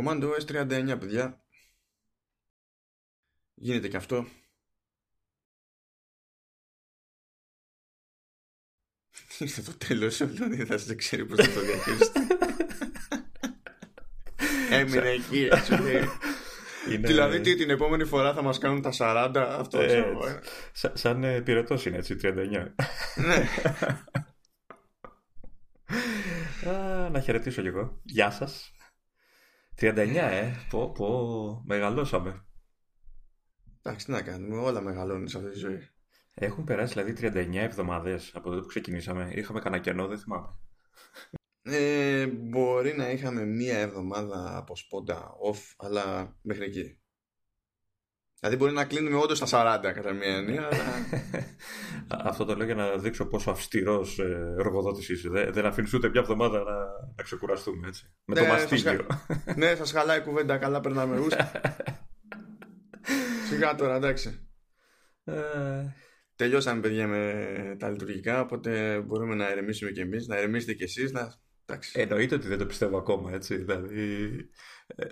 Command OS 39, παιδιά. Γίνεται και αυτό. Ήρθε το τέλος, δεν θα σε ξέρει πώς θα το διαχειριστεί. Έμεινε εκεί, έτσι λέει. Είναι... Δηλαδή τι, την επόμενη φορά θα μας κάνουν τα 40 αυτό ε, ε. Σαν, σαν ε, πυρετός είναι έτσι 39 Ναι Να χαιρετήσω κι εγώ Γεια σας 39 ε. Πω πω. Μεγαλώσαμε. Εντάξει τι να κάνουμε Όλα μεγαλώνουν σε αυτή τη ζωή. Έχουν περάσει δηλαδή 39 εβδομάδες Από τότε που ξεκινήσαμε. Είχαμε κανένα κενό δεν θυμάμαι. Ε, μπορεί να είχαμε μία εβδομάδα από σπόντα off, αλλά μέχρι εκεί. Δηλαδή μπορεί να κλείνουμε όντως στα 40 κατά μία έννοια. Αλλά... Αυτό το λέω για να δείξω πόσο αυστηρός ε, εργοδότης είσαι. Δεν, δεν αφήνεις ούτε μια εβδομάδα να, να ξεκουραστούμε έτσι. Με το ναι, μαστίγιο. ναι, σα χαλάει κουβέντα. Καλά, περνάμε ούστα. Σιγά τώρα, εντάξει. Ε... Τελειώσαμε, παιδιά, με τα λειτουργικά. Οπότε μπορούμε να ερεμήσουμε κι εμείς, να ερεμήσετε κι εσείς, να Εννοείται ότι δεν το πιστεύω ακόμα, έτσι. Δηλαδή, ε,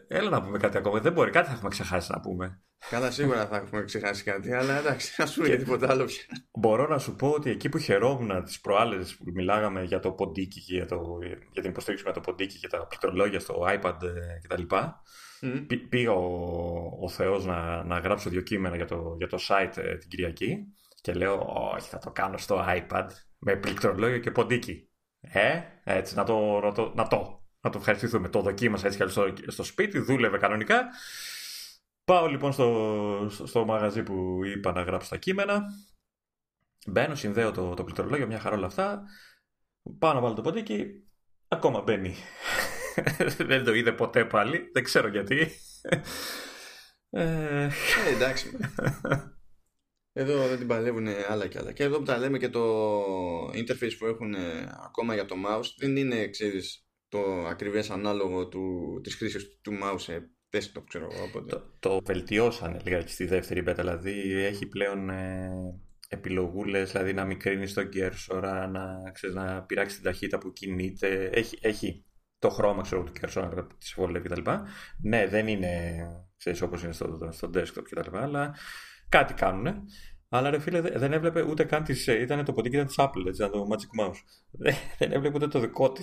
έλα να πούμε κάτι ακόμα. Δεν μπορεί, κάτι θα έχουμε ξεχάσει να πούμε. Καλά, σίγουρα θα έχουμε ξεχάσει κάτι, αλλά εντάξει, ας πούμε για τίποτα άλλο πια. Μπορώ να σου πω ότι εκεί που χαιρόμουν τις προάλλες που μιλάγαμε για το ποντίκι και για, το, για την υποστήριξη με το ποντίκι και τα πληκτρολόγια στο iPad ε, κτλ. Mm. Πήγα ο, ο Θεός να, να γράψω δύο κείμενα για το, για το site ε, την Κυριακή και λέω, Όχι, θα το κάνω στο iPad με πληκτρολόγιο και ποντίκι. Ε, έτσι, να το, να το, να το, να το ευχαριστηθούμε. Το δοκίμασα έτσι κι στο, στο σπίτι, δούλευε κανονικά. Πάω λοιπόν στο, στο μαγαζί που είπα να γράψω τα κείμενα. Μπαίνω, συνδέω το, το πληκτρολόγιο, μια χαρά όλα αυτά. Πάω να βάλω το ποντίκι, ακόμα μπαίνει. δεν το είδε ποτέ πάλι, δεν ξέρω γιατί. ε, εντάξει. Εδώ δεν την παλεύουν άλλα και άλλα. Και εδώ που τα λέμε και το interface που έχουν ακόμα για το mouse δεν είναι, ξέρεις, το ακριβές ανάλογο του, της χρήσης του mouse σε desktop, ξέρω εγώ. Οπότε. Το, το βελτιώσανε λίγα στη δεύτερη beta, δηλαδή έχει πλέον ε, επιλογούλες, δηλαδή να μικρύνεις το cursor, να, ξέρεις, να πειράξεις την ταχύτητα που κινείται. Έχει, έχει το χρώμα ξέρω, του cursor να της βολεύει κτλ. Ναι, δεν είναι ξέρεις, όπως είναι στο, στο desktop κτλ. Αλλά κάτι κάνουν. Αλλά ρε φίλε, δεν έβλεπε ούτε καν τη. Ε, ήταν το ποντίκι ήταν της Apple, έτσι, ήταν το Magic Mouse. Δεν έβλεπε ούτε το δικό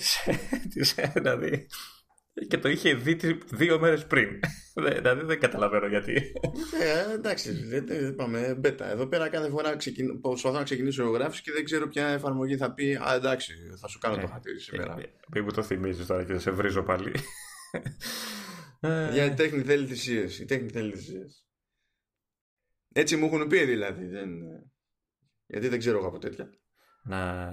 της. Ε, δηλαδή. Και το είχε δει δύο μέρες πριν. Δηλαδή δεν καταλαβαίνω γιατί. Ε, εντάξει, δεν πάμε μπέτα. Εδώ πέρα κάθε φορά ξεκιν... προσπαθώ να ξεκινήσω γράφηση και δεν ξέρω ποια εφαρμογή θα πει Α, εντάξει, θα σου κάνω το χατήρι σήμερα. Μην μου το θυμίζεις τώρα και σε βρίζω πάλι. Για η τέχνη θέλει θυσίες. Η τέχνη θέλει θυσίες. Έτσι μου έχουν πει δηλαδή. Δεν... Γιατί δεν ξέρω εγώ από τέτοια. Να,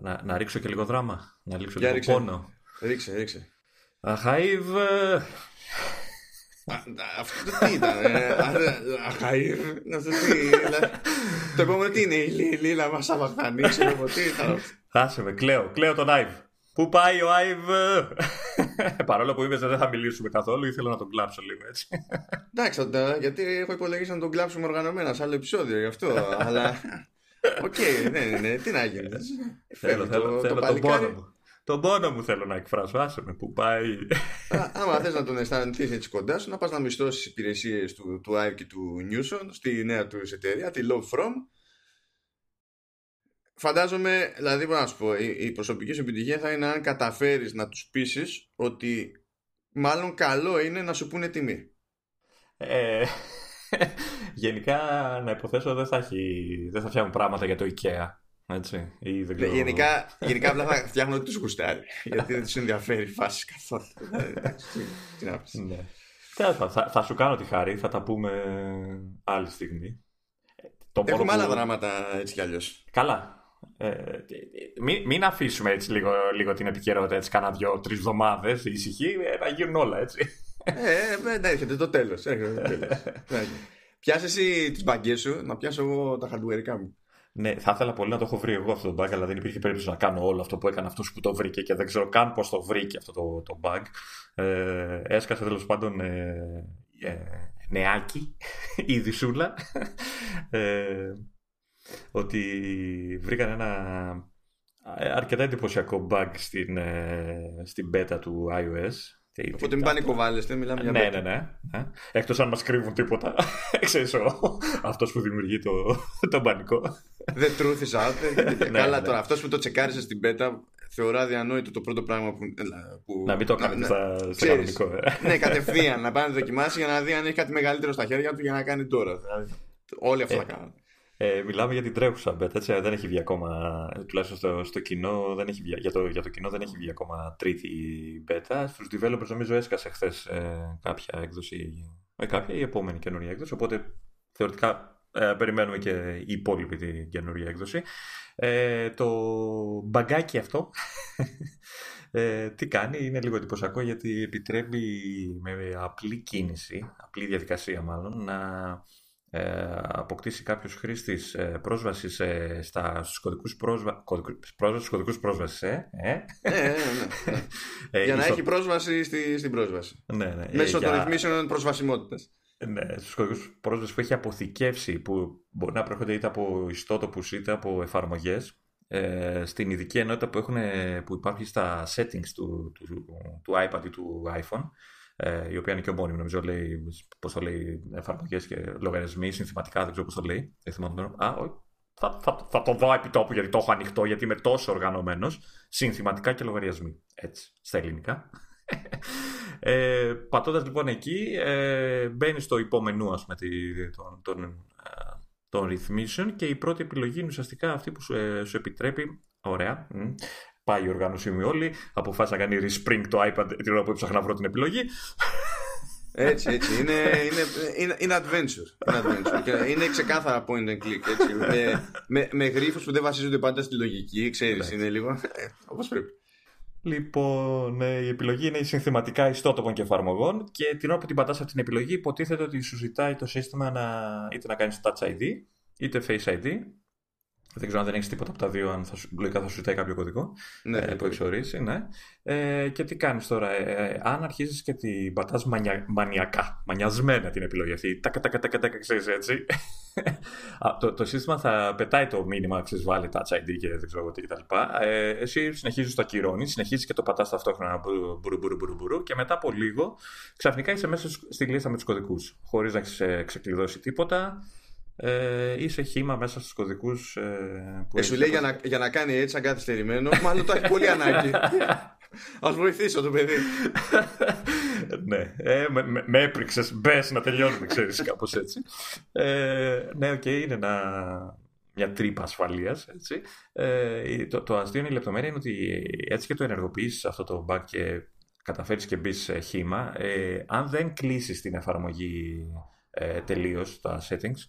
να, να ρίξω και λίγο δράμα. Να ρίξω λίγο ρίξε. πόνο. Ρίξε, ρίξε. Αχαΐβ. Αυτό τι ήταν, Αχαΐβ. Να σου πει. Το επόμενο τι είναι, η Λίλα μας αμαχθανεί, ξέρω εγώ τι ήταν. Άσε με, κλαίω, κλαίω τον Άιβ. Πού πάει ο Άιβ; Παρόλο που είπες δεν θα μιλήσουμε καθόλου, ήθελα να τον κλάψω λίγο έτσι. Εντάξει, γιατί έχω υπολογίσει να τον κλάψουμε οργανωμένα σε άλλο επεισόδιο γι' αυτό. αλλά. Οκ, δεν είναι. Τι να γίνει. Θέλω, θέλω, θέλω τον πόνο μου. Τον πόνο μου θέλω να εκφράσω. Άσε με που πάει. άμα θες να τον αισθανθείς έτσι κοντά σου, να πας να μισθώσεις τι υπηρεσίες του, του Ive και του Newson στη νέα τους εταιρεία, τη Love From φαντάζομαι, δηλαδή να σου πω, η, η προσωπική σου επιτυχία θα είναι αν καταφέρεις να τους πείσεις ότι μάλλον καλό είναι να σου πούνε τιμή. Ε, γενικά να υποθέσω δεν θα, έχει, δεν θα φτιάχνουν πράγματα για το IKEA. Έτσι, ή δεν ξέρω... γενικά, γενικά απλά θα φτιάχνουν ό,τι τους γουστάρει. γιατί δεν τους ενδιαφέρει η φάση καθόλου. Τι να πεις. Ναι. Θα, θα, σου κάνω τη χάρη, θα τα πούμε άλλη στιγμή. Το Έχουμε άλλα δράματα έτσι κι αλλιώς. Καλά. Ε, μην, μην αφήσουμε έτσι λίγο, λίγο την επικαιρότητα έτσι κάνα δυο-τρει εβδομάδες ησυχή ε, να γίνουν όλα έτσι. Ε, ναι, έρχεται το τέλος. Πιάσες εσύ τις μπαγκές σου, να πιάσω εγώ τα hardware μου. Ναι, θα ήθελα πολύ να το έχω βρει εγώ αυτό το bug, αλλά δεν υπήρχε περίπτωση να κάνω όλο αυτό που έκανε αυτός που το βρήκε και δεν ξέρω καν πώς το βρήκε αυτό το, το bug. Ε, έσκασε τέλος πάντων ε, ε, νεάκι, η δυσούλα. Ε, ότι βρήκαν ένα ε, αρκετά εντυπωσιακό bug στην, ε, στην beta του iOS Οπότε μην πανικοβάλλεστε, μιλάμε για ναι, ναι, ναι, ναι. Εκτός αν μας κρύβουν τίποτα. Ξέρεις, αυτός που δημιουργεί το, το πανικό. The truth is out. Ναι, Καλά ναι. τώρα, αυτός που το τσεκάρισε στην πέτα θεωρώ αδιανόητο το πρώτο πράγμα που. που να μην το κάνεις στα, στο κανονικό. Ε. ναι, κατευθείαν να πάει να δοκιμάσει για να δει αν έχει κάτι μεγαλύτερο στα χέρια του για να κάνει τώρα. Όλοι αυτά ε, κάνουν. Ε, μιλάμε για την τρέχουσα beta, έτσι, δεν έχει βγει ακόμα, τουλάχιστον στο, στο κοινό, δεν έχει βγει, για, το, για το κοινό δεν έχει βγει ακόμα τρίτη beta. Στους developers νομίζω έσκασε χθες ε, κάποια έκδοση, ε, κάποια η επόμενη καινούργια έκδοση, οπότε θεωρητικά ε, περιμένουμε και η υπόλοιπη την καινούργια έκδοση. Ε, το μπαγκάκι αυτό ε, τι κάνει, είναι λίγο εντυπωσιακό γιατί επιτρέπει με απλή κίνηση, απλή διαδικασία μάλλον, να ε, αποκτήσει κάποιος χρήστης ε, πρόσβαση σε, στα, στους κωδικούς πρόσβα... πρόσβαση, κωδικούς πρόσβασης, ε, ε. ναι, ναι, ναι. ε για να έχει πρόσβαση στη, στην πρόσβαση. Ναι, ναι, Μέσω για... των ρυθμίσεων προσβασιμότητας. Ναι, στους κωδικούς πρόσβασης που έχει αποθηκεύσει, που μπορεί να προέρχονται είτε από ιστότοπους είτε από εφαρμογές, ε, στην ειδική ενότητα που, έχουν, που υπάρχει στα settings του, του, του, του iPad ή του iPhone, ε, η οποία είναι και ομόνιμη, νομίζω λέει, πώς το λέει, εφαρμογές και λογαριασμοί, συνθηματικά, δεν ξέρω πώς το λέει. Δεν θυμάμαι Α, όχι. Θα, θα, θα το δω επί τόπου γιατί το έχω ανοιχτό, γιατί είμαι τόσο οργανωμένος. Συνθηματικά και λογαριασμοί. Έτσι, στα ελληνικά. ε, Πατώντας λοιπόν εκεί, ε, μπαίνει στο υπομενού ας πούμε, των, των, ε, των ρυθμίσεων και η πρώτη επιλογή είναι ουσιαστικά αυτή που σου, ε, σου επιτρέπει. Ωραία πάει η οργάνωσή μου όλη. Αποφάσισα να κάνει respring το iPad την ώρα που έψαχνα να βρω την επιλογή. Έτσι, έτσι. Είναι, είναι, είναι, είναι adventure. Είναι, adventure. είναι ξεκάθαρα point and click. Έτσι. Με, με, με γρίφους που δεν βασίζονται πάντα στη λογική. Ξέρεις, είναι λίγο ε, όπως πρέπει. Λοιπόν, ναι, η επιλογή είναι συνθηματικά ιστότοπων και εφαρμογών και την ώρα που την πατάς αυτή την επιλογή υποτίθεται ότι σου ζητάει το σύστημα να, είτε να κάνεις Touch ID είτε Face ID δεν ξέρω αν δεν έχεις τίποτα από τα δύο, αν θα, λογικά θα σου ζητάει κάποιο κωδικό ναι, ε, που έχεις ορίσει. Ναι. Ε, και τι κάνεις τώρα, ε, ε, αν αρχίζεις και την πατάς μανια, μανιακά, μανιασμένα την επιλογή αυτή, τα τα τα τα ξέρεις έτσι. το, το σύστημα θα πετάει το μήνυμα, ξέρεις, βάλει Touch ID και δεν ξέρω τι κτλ. Ε, εσύ συνεχίζεις το ακυρώνεις, συνεχίζεις και το πατάς ταυτόχρονα μπουρου, μπουρου, μπουρου, μπουρου, και μετά από λίγο ξαφνικά είσαι μέσα στη λίστα με τους κωδικούς, χωρίς να έχεις ξεκλειδώσει τίποτα ε, είσαι χήμα μέσα στους κωδικούς ε, που ε, σου λέει για να, για να κάνει έτσι αγκαθυστερημένο μάλλον το έχει πολύ ανάγκη. Ας βοηθήσω το παιδί. Ναι, ε, με, με, με έπριξες Μπες να τελειώνουμε ξέρεις κάπως έτσι. Ε, Ναι, OK, okay, είναι ένα, μια τρύπα ασφαλείας. Ε, το, το αστείο είναι η λεπτομέρεια είναι ότι έτσι και το ενεργοποιήσεις αυτό το bug και καταφέρεις και μπεις χύμα, ε, αν δεν κλείσεις την εφαρμογή ε, τελείως τα settings,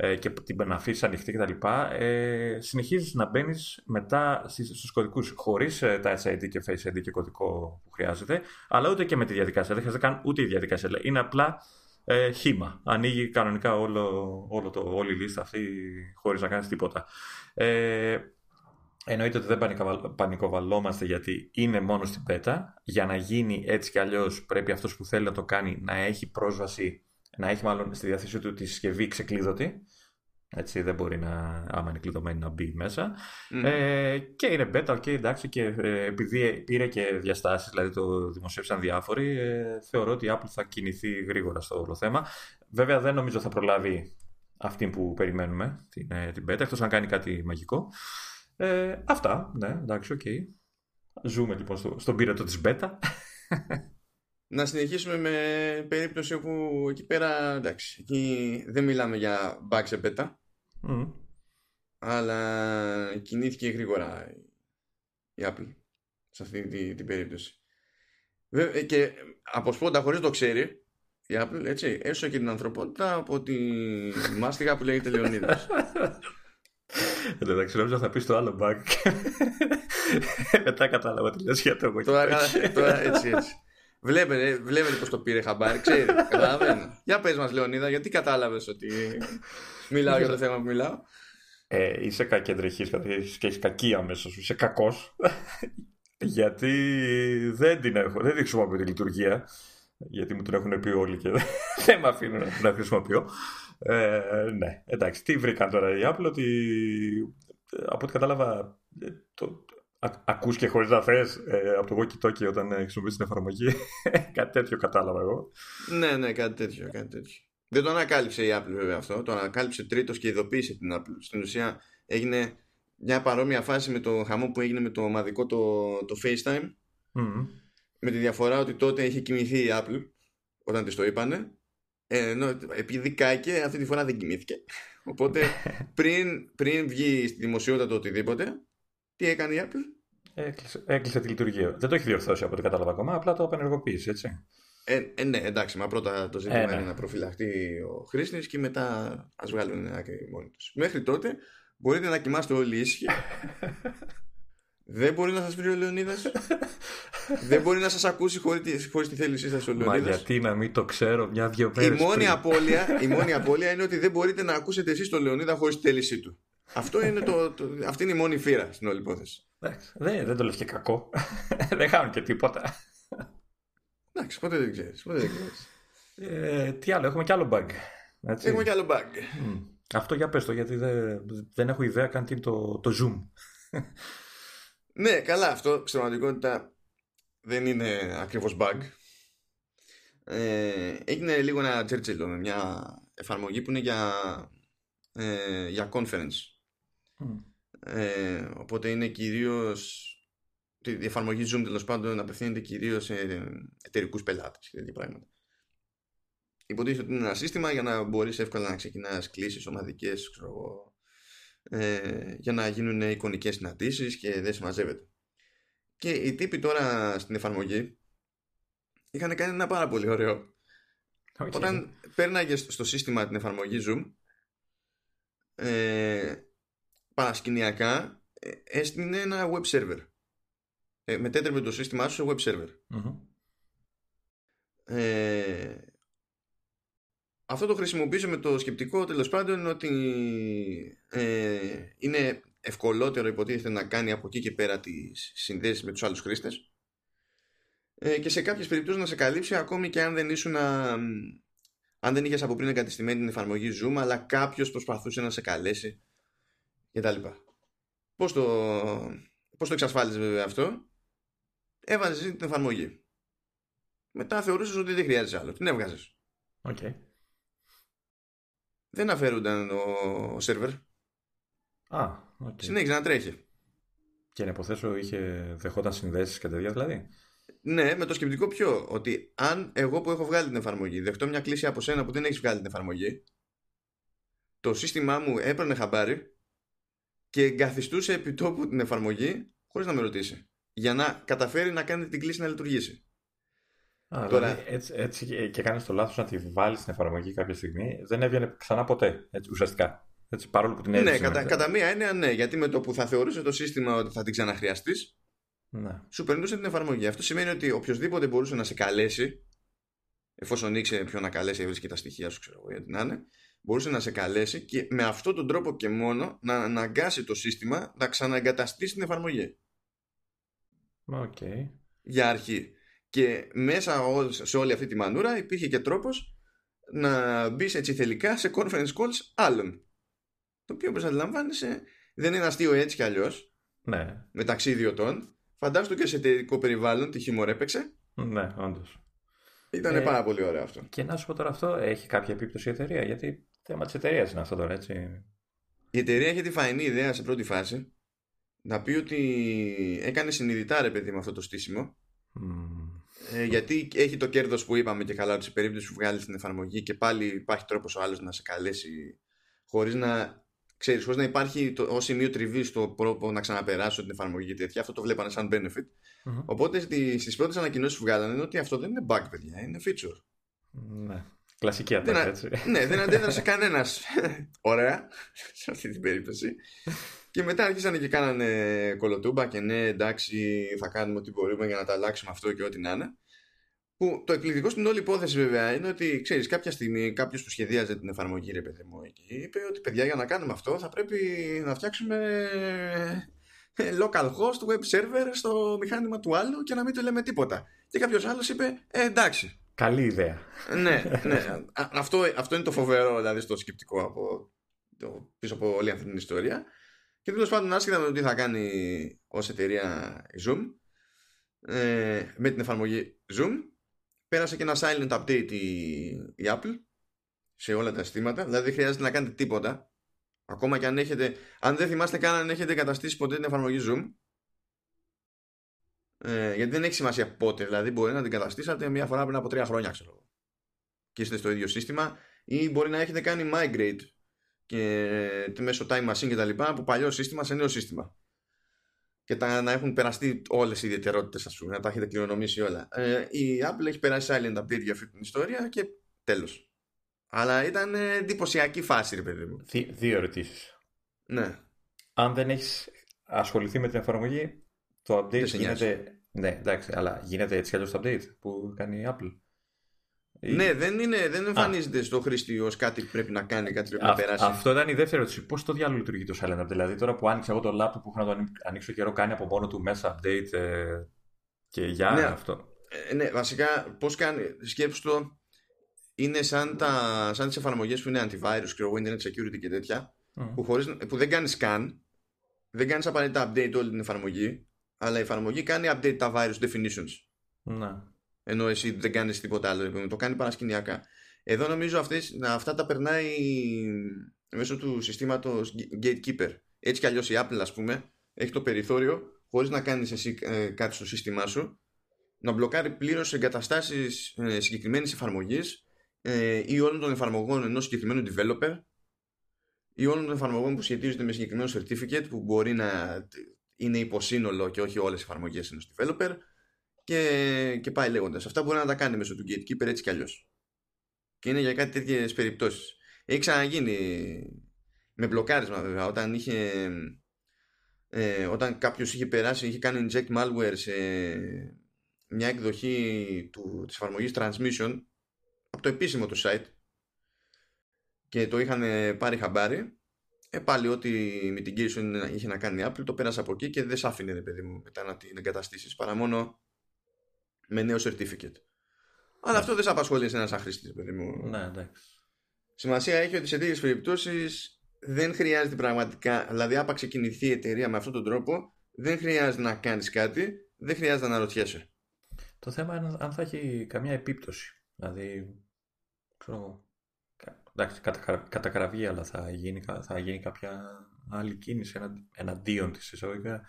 ε, και την αφήσει ανοιχτή κτλ. Ε, συνεχίζεις να μπαίνεις μετά στους κωδικούς χωρίς ε, Touch ID και Face ID και κωδικό που χρειάζεται, αλλά ούτε και με τη διαδικασία. Δεν χρειάζεται καν ούτε η διαδικασία. Είναι απλά ε, χήμα. Ανοίγει κανονικά όλο, όλο το, όλη η λίστα αυτή χωρίς να κάνεις τίποτα. Ε, Εννοείται ότι δεν πανικοβαλόμαστε γιατί είναι μόνο στην πέτα. Για να γίνει έτσι κι αλλιώς πρέπει αυτός που θέλει να το κάνει να έχει πρόσβαση να έχει μάλλον στη διάθεσή του τη συσκευή ξεκλείδωτη. Έτσι δεν μπορεί να, άμα είναι κλειδωμένη, να μπει μέσα. Ε, και είναι beta, ok, εντάξει, και ε, επειδή πήρε και διαστάσεις, δηλαδή το δημοσίευσαν διάφοροι, ε, θεωρώ ότι η Apple θα κινηθεί γρήγορα στο όλο θέμα. Βέβαια δεν νομίζω θα προλάβει αυτή που περιμένουμε, την, ε, την beta, εκτός αν κάνει κάτι μαγικό. Ε, αυτά, ναι, εντάξει, OK. Okay. Ζούμε λοιπόν στο, στον πυρετό της beta. να συνεχίσουμε με περίπτωση όπου εκεί πέρα εντάξει, εκεί δεν μιλάμε για bug σε beta αλλά κινήθηκε γρήγορα η Apple σε αυτή την, την περίπτωση και από σπόντα χωρίς το ξέρει η Apple έτσι έσω και την ανθρωπότητα από τη μάστιγα που λέγεται Λεωνίδας Εντάξει, νόμιζα θα πεις το άλλο bug. Μετά κατάλαβα τι λες για το Τώρα έτσι, έτσι. Βλέπετε, βλέπετε πώς το πήρε χαμπάρι, ξέρει. Καταλαβαίνω. Για πες μας, Λεωνίδα, γιατί κατάλαβες ότι μιλάω για το θέμα που μιλάω; Ε, είσαι κακεντρεχή και έχεις κακή αμέσως. Είσαι κακός. γιατί δεν την έχω, δεν την χρησιμοποιώ τη λειτουργία. Γιατί μου την έχουν πει όλοι και δεν με αφήνουν να την χρησιμοποιώ. Ε, ναι, εντάξει. Τι βρήκαν τώρα οι Apple, ότι από ό,τι κατάλαβα, το, ακούς και χωρίς να θες ε, από το walkie-talkie όταν ε, χρησιμοποιείς την εφαρμογή. κάτι τέτοιο κατάλαβα εγώ. Ναι, ναι, κάτι τέτοιο, κάτι τέτοιο. Δεν το ανακάλυψε η Apple βέβαια αυτό. Το ανακάλυψε τρίτος και ειδοποίησε την Apple. Στην ουσία έγινε μια παρόμοια φάση με το χαμό που έγινε με το ομαδικό το, το FaceTime. Με τη διαφορά ότι τότε είχε κοιμηθεί η Apple όταν της το είπανε. Ε, ενώ επειδή κάκε, αυτή τη φορά δεν κοιμήθηκε. Οπότε πριν, πριν βγει στη δημοσιότητα το οτιδήποτε, τι έκανε η Apple; Έκλεισε, έκλεισε τη λειτουργία. Δεν το έχει διορθώσει από ό,τι κατάλαβα ακόμα, απλά το απενεργοποίησε, έτσι. Ε, ε, ναι, εντάξει, μα πρώτα το ζήτημα ε, ναι. είναι να προφυλαχτεί ο χρήστη και μετά ας βγάλουν άκρη μόνοι τους. Μέχρι τότε μπορείτε να κοιμάστε όλοι ήσυχοι. Δεν μπορεί να σας βρει ο Λεωνίδας. Δεν μπορεί να σας ακούσει χωρίς τη, τη θέλησή σας ο Λεωνίδας. Μα γιατί να μην το ξέρω μια-δυο μέρες. Η, μόνη απώλεια, η μόνη απώλεια είναι ότι δεν μπορείτε να ακούσετε εσείς τον Λεωνίδα χωρίς τη θέλησή του. Αυτό είναι το, το, αυτή είναι η μόνη φύρα στην όλη υπόθεση. δεν, δεν το λες και κακό. δεν χάνουν και τίποτα. Εντάξει, ποτέ δεν ξέρεις. Ε, τι άλλο, έχουμε κι άλλο bug. Έτσι. Έχουμε κι άλλο bug. Αυτό για πες το, γιατί δεν, δεν έχω ιδέα καν τι είναι το, το Zoom. ναι, καλά, αυτό στην πραγματικότητα δεν είναι ακριβώς bug. Ε, έγινε λίγο ένα τσέρτσελο με μια εφαρμογή που είναι για, ε, για conference. Ε, οπότε είναι κυρίως η εφαρμογή Zoom τέλος πάντων απευθύνεται κυρίως σε εταιρικούς πελάτες και τέτοια πράγματα. Υποτίθεται ότι είναι ένα σύστημα για να μπορείς εύκολα να ξεκινάς κλήσεις ομαδικές ξέρω, ε, για να γίνουν εικονικές συναντήσεις και δεν συμμαζεύεται. Και οι τύποι τώρα στην εφαρμογή είχαν κάνει ένα πάρα πολύ ωραίο. Okay. Όταν πέρναγες στο σύστημα την εφαρμογή Zoom ε, παρασκηνιακά ε, έστεινε ένα web server. Ε, μετέτρεπε το σύστημά σου σε web server. Ε, αυτό το χρησιμοποιήσω με το σκεπτικό τέλος πάντων ότι ε, είναι ευκολότερο υποτίθεται να κάνει από εκεί και πέρα τις συνδέσεις με τους άλλους χρήστες ε, και σε κάποιες περιπτώσεις να σε καλύψει ακόμη και αν δεν ήσουν να, αν δεν είχες από πριν εγκατεστημένη την εφαρμογή Zoom αλλά κάποιος προσπαθούσε να σε καλέσει κτλ. Πώς το, πώς το εξασφάλιζε βέβαια αυτό; Έβαζες την εφαρμογή μετά θεωρούσες ότι δεν χρειάζεσαι άλλο την έβγαζες okay. δεν αφαίρονταν ο, ο σερβερ Α, okay. συνέχιζε να τρέχει και να υποθέσω είχε δεχόταν συνδέσεις και τέτοια δηλαδή ναι, με το σκεπτικό ποιο; Ότι αν εγώ που έχω βγάλει την εφαρμογή δεχτώ μια κλίση από σένα που δεν έχεις βγάλει την εφαρμογή, το σύστημά μου έπαιρνε χαμπάρι και εγκαθιστούσε επί τόπου την εφαρμογή χωρίς να με ρωτήσει. Για να καταφέρει να κάνει την κλίση να λειτουργήσει. Α, Τώρα... δηλαδή έτσι, έτσι και κάνεις το λάθος να τη βάλεις στην εφαρμογή κάποια στιγμή, δεν έβγαινε ξανά ποτέ. Έτσι, ουσιαστικά. Έτσι, παρόλο που την Ναι, κατά, κατά μία έννοια ναι, γιατί με το που θα θεωρούσε το σύστημα ότι θα την ξαναχρειαστείς, ναι. σου περνούσε την εφαρμογή. Αυτό σημαίνει ότι οποιοδήποτε μπορούσε να σε καλέσει, εφόσον ήξερε ποιο να καλέσει, έβρισκε τα στοιχεία σου, ξέρω εγώ, γιατί να είναι, μπορούσε να σε καλέσει και με αυτόν τον τρόπο και μόνο να αναγκάσει το σύστημα να ξαναεγκαταστήσει την εφαρμογή. Okay. Για αρχή. Και μέσα σε όλη αυτή τη μανούρα υπήρχε και τρόπος να μπεις έτσι θελικά σε conference calls άλλων. Το οποίο όπως αντιλαμβάνεσαι δεν είναι αστείο έτσι κι αλλιώς. Ναι. Μεταξύ ιδιωτών. Φαντάζομαι και σε εταιρικό περιβάλλον τι χιούμορ έπαιξε. Ναι, όντως. Ήταν ε, πάρα πολύ ωραίο αυτό. Και να σου πω τώρα αυτό, έχει κάποια επίπτωση η εταιρεία, γιατί θέμα της εταιρείας είναι αυτό τώρα, έτσι. Η εταιρεία έχει τη φαϊνή ιδέα σε πρώτη φάση να πει ότι έκανε συνειδητά ρε παιδί με αυτό το στήσιμο. Ε, γιατί έχει το κέρδος που είπαμε και καλά ότι σε περίπτωση που βγάλεις την εφαρμογή και πάλι υπάρχει τρόπος ο άλλος να σε καλέσει χωρίς να ξέρεις, χωρίς να υπάρχει το, ως σημείο τριβής στο πρόπο να ξαναπεράσω την εφαρμογή και τέτοια, αυτό το βλέπανε σαν benefit. Mm-hmm. Οπότε στις πρώτες ανακοινώσεις που βγάλανε είναι ότι αυτό δεν είναι bug, παιδιά, είναι feature. Ναι. Κλασική ατάκα, έτσι. Ναι, δεν αντέδρασε κανένας. Ωραία, σε αυτή την περίπτωση. Και μετά άρχισαν και κάνανε κολοτούμπα και ναι, εντάξει, θα κάνουμε ό,τι μπορούμε για να τα αλλάξουμε αυτό και ό,τι να είναι. Που το εκπληκτικό στην όλη υπόθεση βέβαια είναι ότι ξέρεις, κάποια στιγμή κάποιος που σχεδίαζε την εφαρμογή, ρε παιδί μου, εκεί, είπε ότι παιδιά για να κάνουμε αυτό θα πρέπει να φτιάξουμε ε, local host web server στο μηχάνημα του άλλου και να μην του λέμε τίποτα. Και κάποιος άλλος είπε, ε, εντάξει. Καλή ιδέα. ναι, ναι. Αυτό, αυτό είναι το φοβερό δηλαδή στο σκεπτικό από, το, πίσω από όλη αυτή την ιστορία. Και τέλος πάντων, άσχετα με το τι θα κάνει ως εταιρεία η Zoom, ε, με την εφαρμογή Zoom, πέρασε και ένα silent update η, η Apple σε όλα τα συστήματα. Δηλαδή δεν χρειάζεται να κάνετε τίποτα. Ακόμα και αν έχετε, αν δεν θυμάστε καν αν έχετε καταστήσει ποτέ την εφαρμογή Zoom, ε, γιατί δεν έχει σημασία πότε. Δηλαδή μπορεί να την καταστήσατε μία φορά πριν από τρία χρόνια, ξέρω Και είστε στο ίδιο σύστημα, ή μπορεί να έχετε κάνει migrate και μέσω time machine και τα λοιπά από παλιό σύστημα σε νέο σύστημα. Και τα, να έχουν περαστεί όλες οι ιδιαιτερότητες, ας πούμε, να τα έχετε κληρονομήσει όλα. Ε, η Apple έχει περάσει silent update για αυτή την ιστορία και τέλος. Αλλά ήταν εντυπωσιακή φάση, ρε παιδί μου. Δύο ερωτήσεις. Ναι. Αν δεν έχεις ασχοληθεί με την εφαρμογή, το update γίνεται. Ναι, εντάξει, αλλά γίνεται έτσι κι το update που κάνει η Apple. Ναι, δεν, είναι, δεν εμφανίζεται Α. στο χρήστη ως κάτι που πρέπει να κάνει, κάτι πρέπει Α, να περάσει. Αυτό ήταν η δεύτερη ερώτηση. Πώς το διάλογο λειτουργεί το Silent Update; Δηλαδή, τώρα που άνοιξα εγώ το laptop που έχω να το ανοίξω καιρό, κάνει από μόνο του μέσα update ε, και για ναι, αυτό. Ε, ναι, βασικά, πώς κάνει. Σκέψτε το, είναι σαν, τα, σαν τις εφαρμογές που είναι antivirus και internet security και τέτοια, mm. που, χωρίς, που δεν κάνεις scan, δεν κάνεις απαραίτητα update όλη την εφαρμογή, αλλά η εφαρμογή κάνει update τα virus definitions. Ναι. Ενώ εσύ δεν κάνεις τίποτα άλλο, το κάνει παρασκηνιακά. Εδώ νομίζω αυτές, αυτά τα περνάει μέσω του συστήματος Gatekeeper. Έτσι κι αλλιώς η Apple, ας πούμε, έχει το περιθώριο, χωρίς να κάνεις εσύ ε, κάτι στο σύστημά σου, να μπλοκάρει πλήρως εγκαταστάσεις ε, συγκεκριμένης εφαρμογής ε, ή όλων των εφαρμογών ενός συγκεκριμένου developer ή όλων των εφαρμογών που σχετίζονται με συγκεκριμένο certificate που μπορεί να είναι υποσύνολο και όχι όλες οι εφαρμογές ενός developer και, και πάει λέγοντας. Αυτά μπορεί να τα κάνει μέσω του gatekeeper έτσι κι αλλιώς. Και είναι για κάτι τέτοιες περιπτώσεις. Έχει ξαναγίνει με μπλοκάρισμα βέβαια όταν είχε ε, όταν κάποιος είχε περάσει είχε κάνει inject malware σε μια εκδοχή του, της εφαρμογής transmission από το επίσημο του site και το είχαν πάρει χαμπάρι ε, πάλι ό,τι mitigation είχε να κάνει η Apple το πέρασε από εκεί και δεν σ' άφηνε ρε παιδί μου μετά να την εγκαταστήσεις παρά μόνο με νέο certificate. Αλλά ναι. αυτό δεν σε απασχολεί σε ένα σαν χρήστη παιδί μου. Ναι εντάξει. Σημασία έχει ότι σε τέτοιες περιπτώσεις δεν χρειάζεται πραγματικά δηλαδή άπαξ ξεκινηθεί η εταιρεία με αυτόν τον τρόπο δεν χρειάζεται να κάνεις κάτι δεν χρειάζεται να αναρωτιέσαι. Το θέμα είναι αν θα έχει καμιά επίπτωση. Δηλαδή, ξέρω εντάξει, κατά, κατά κραυγή, αλλά θα γίνει, θα γίνει κάποια άλλη κίνηση εναντίον της εισαγωγικά.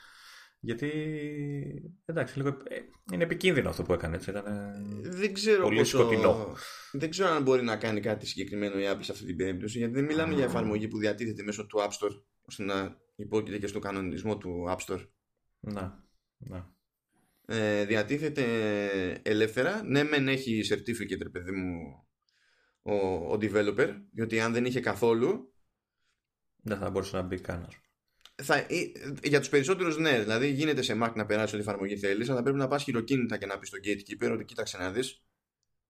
Γιατί, εντάξει, λίγο, ε, είναι επικίνδυνο αυτό που έκανε, έτσι, ήταν δεν ξέρω πολύ πόσο... σκοτεινό. Δεν ξέρω αν μπορεί να κάνει κάτι συγκεκριμένο η Apple σε αυτή την περίπτωση, γιατί δεν μιλάμε για εφαρμογή που διατίθεται μέσω του App Store, ώστε να υπόκειται και στο κανονισμό του App Store. Να, να ε, διατίθεται ελεύθερα. Ναι, μεν έχει certificate, ρε παιδί μου, ο, ο developer, διότι αν δεν είχε καθόλου. Δεν θα μπορούσε να μπει καν. Θα, για τους περισσότερους, ναι. Δηλαδή, γίνεται σε Mac να περάσει ό,τι εφαρμογή θέλεις, αλλά πρέπει να πας χειροκίνητα και να πεις στο gatekeeper ότι κοίταξε να δεις.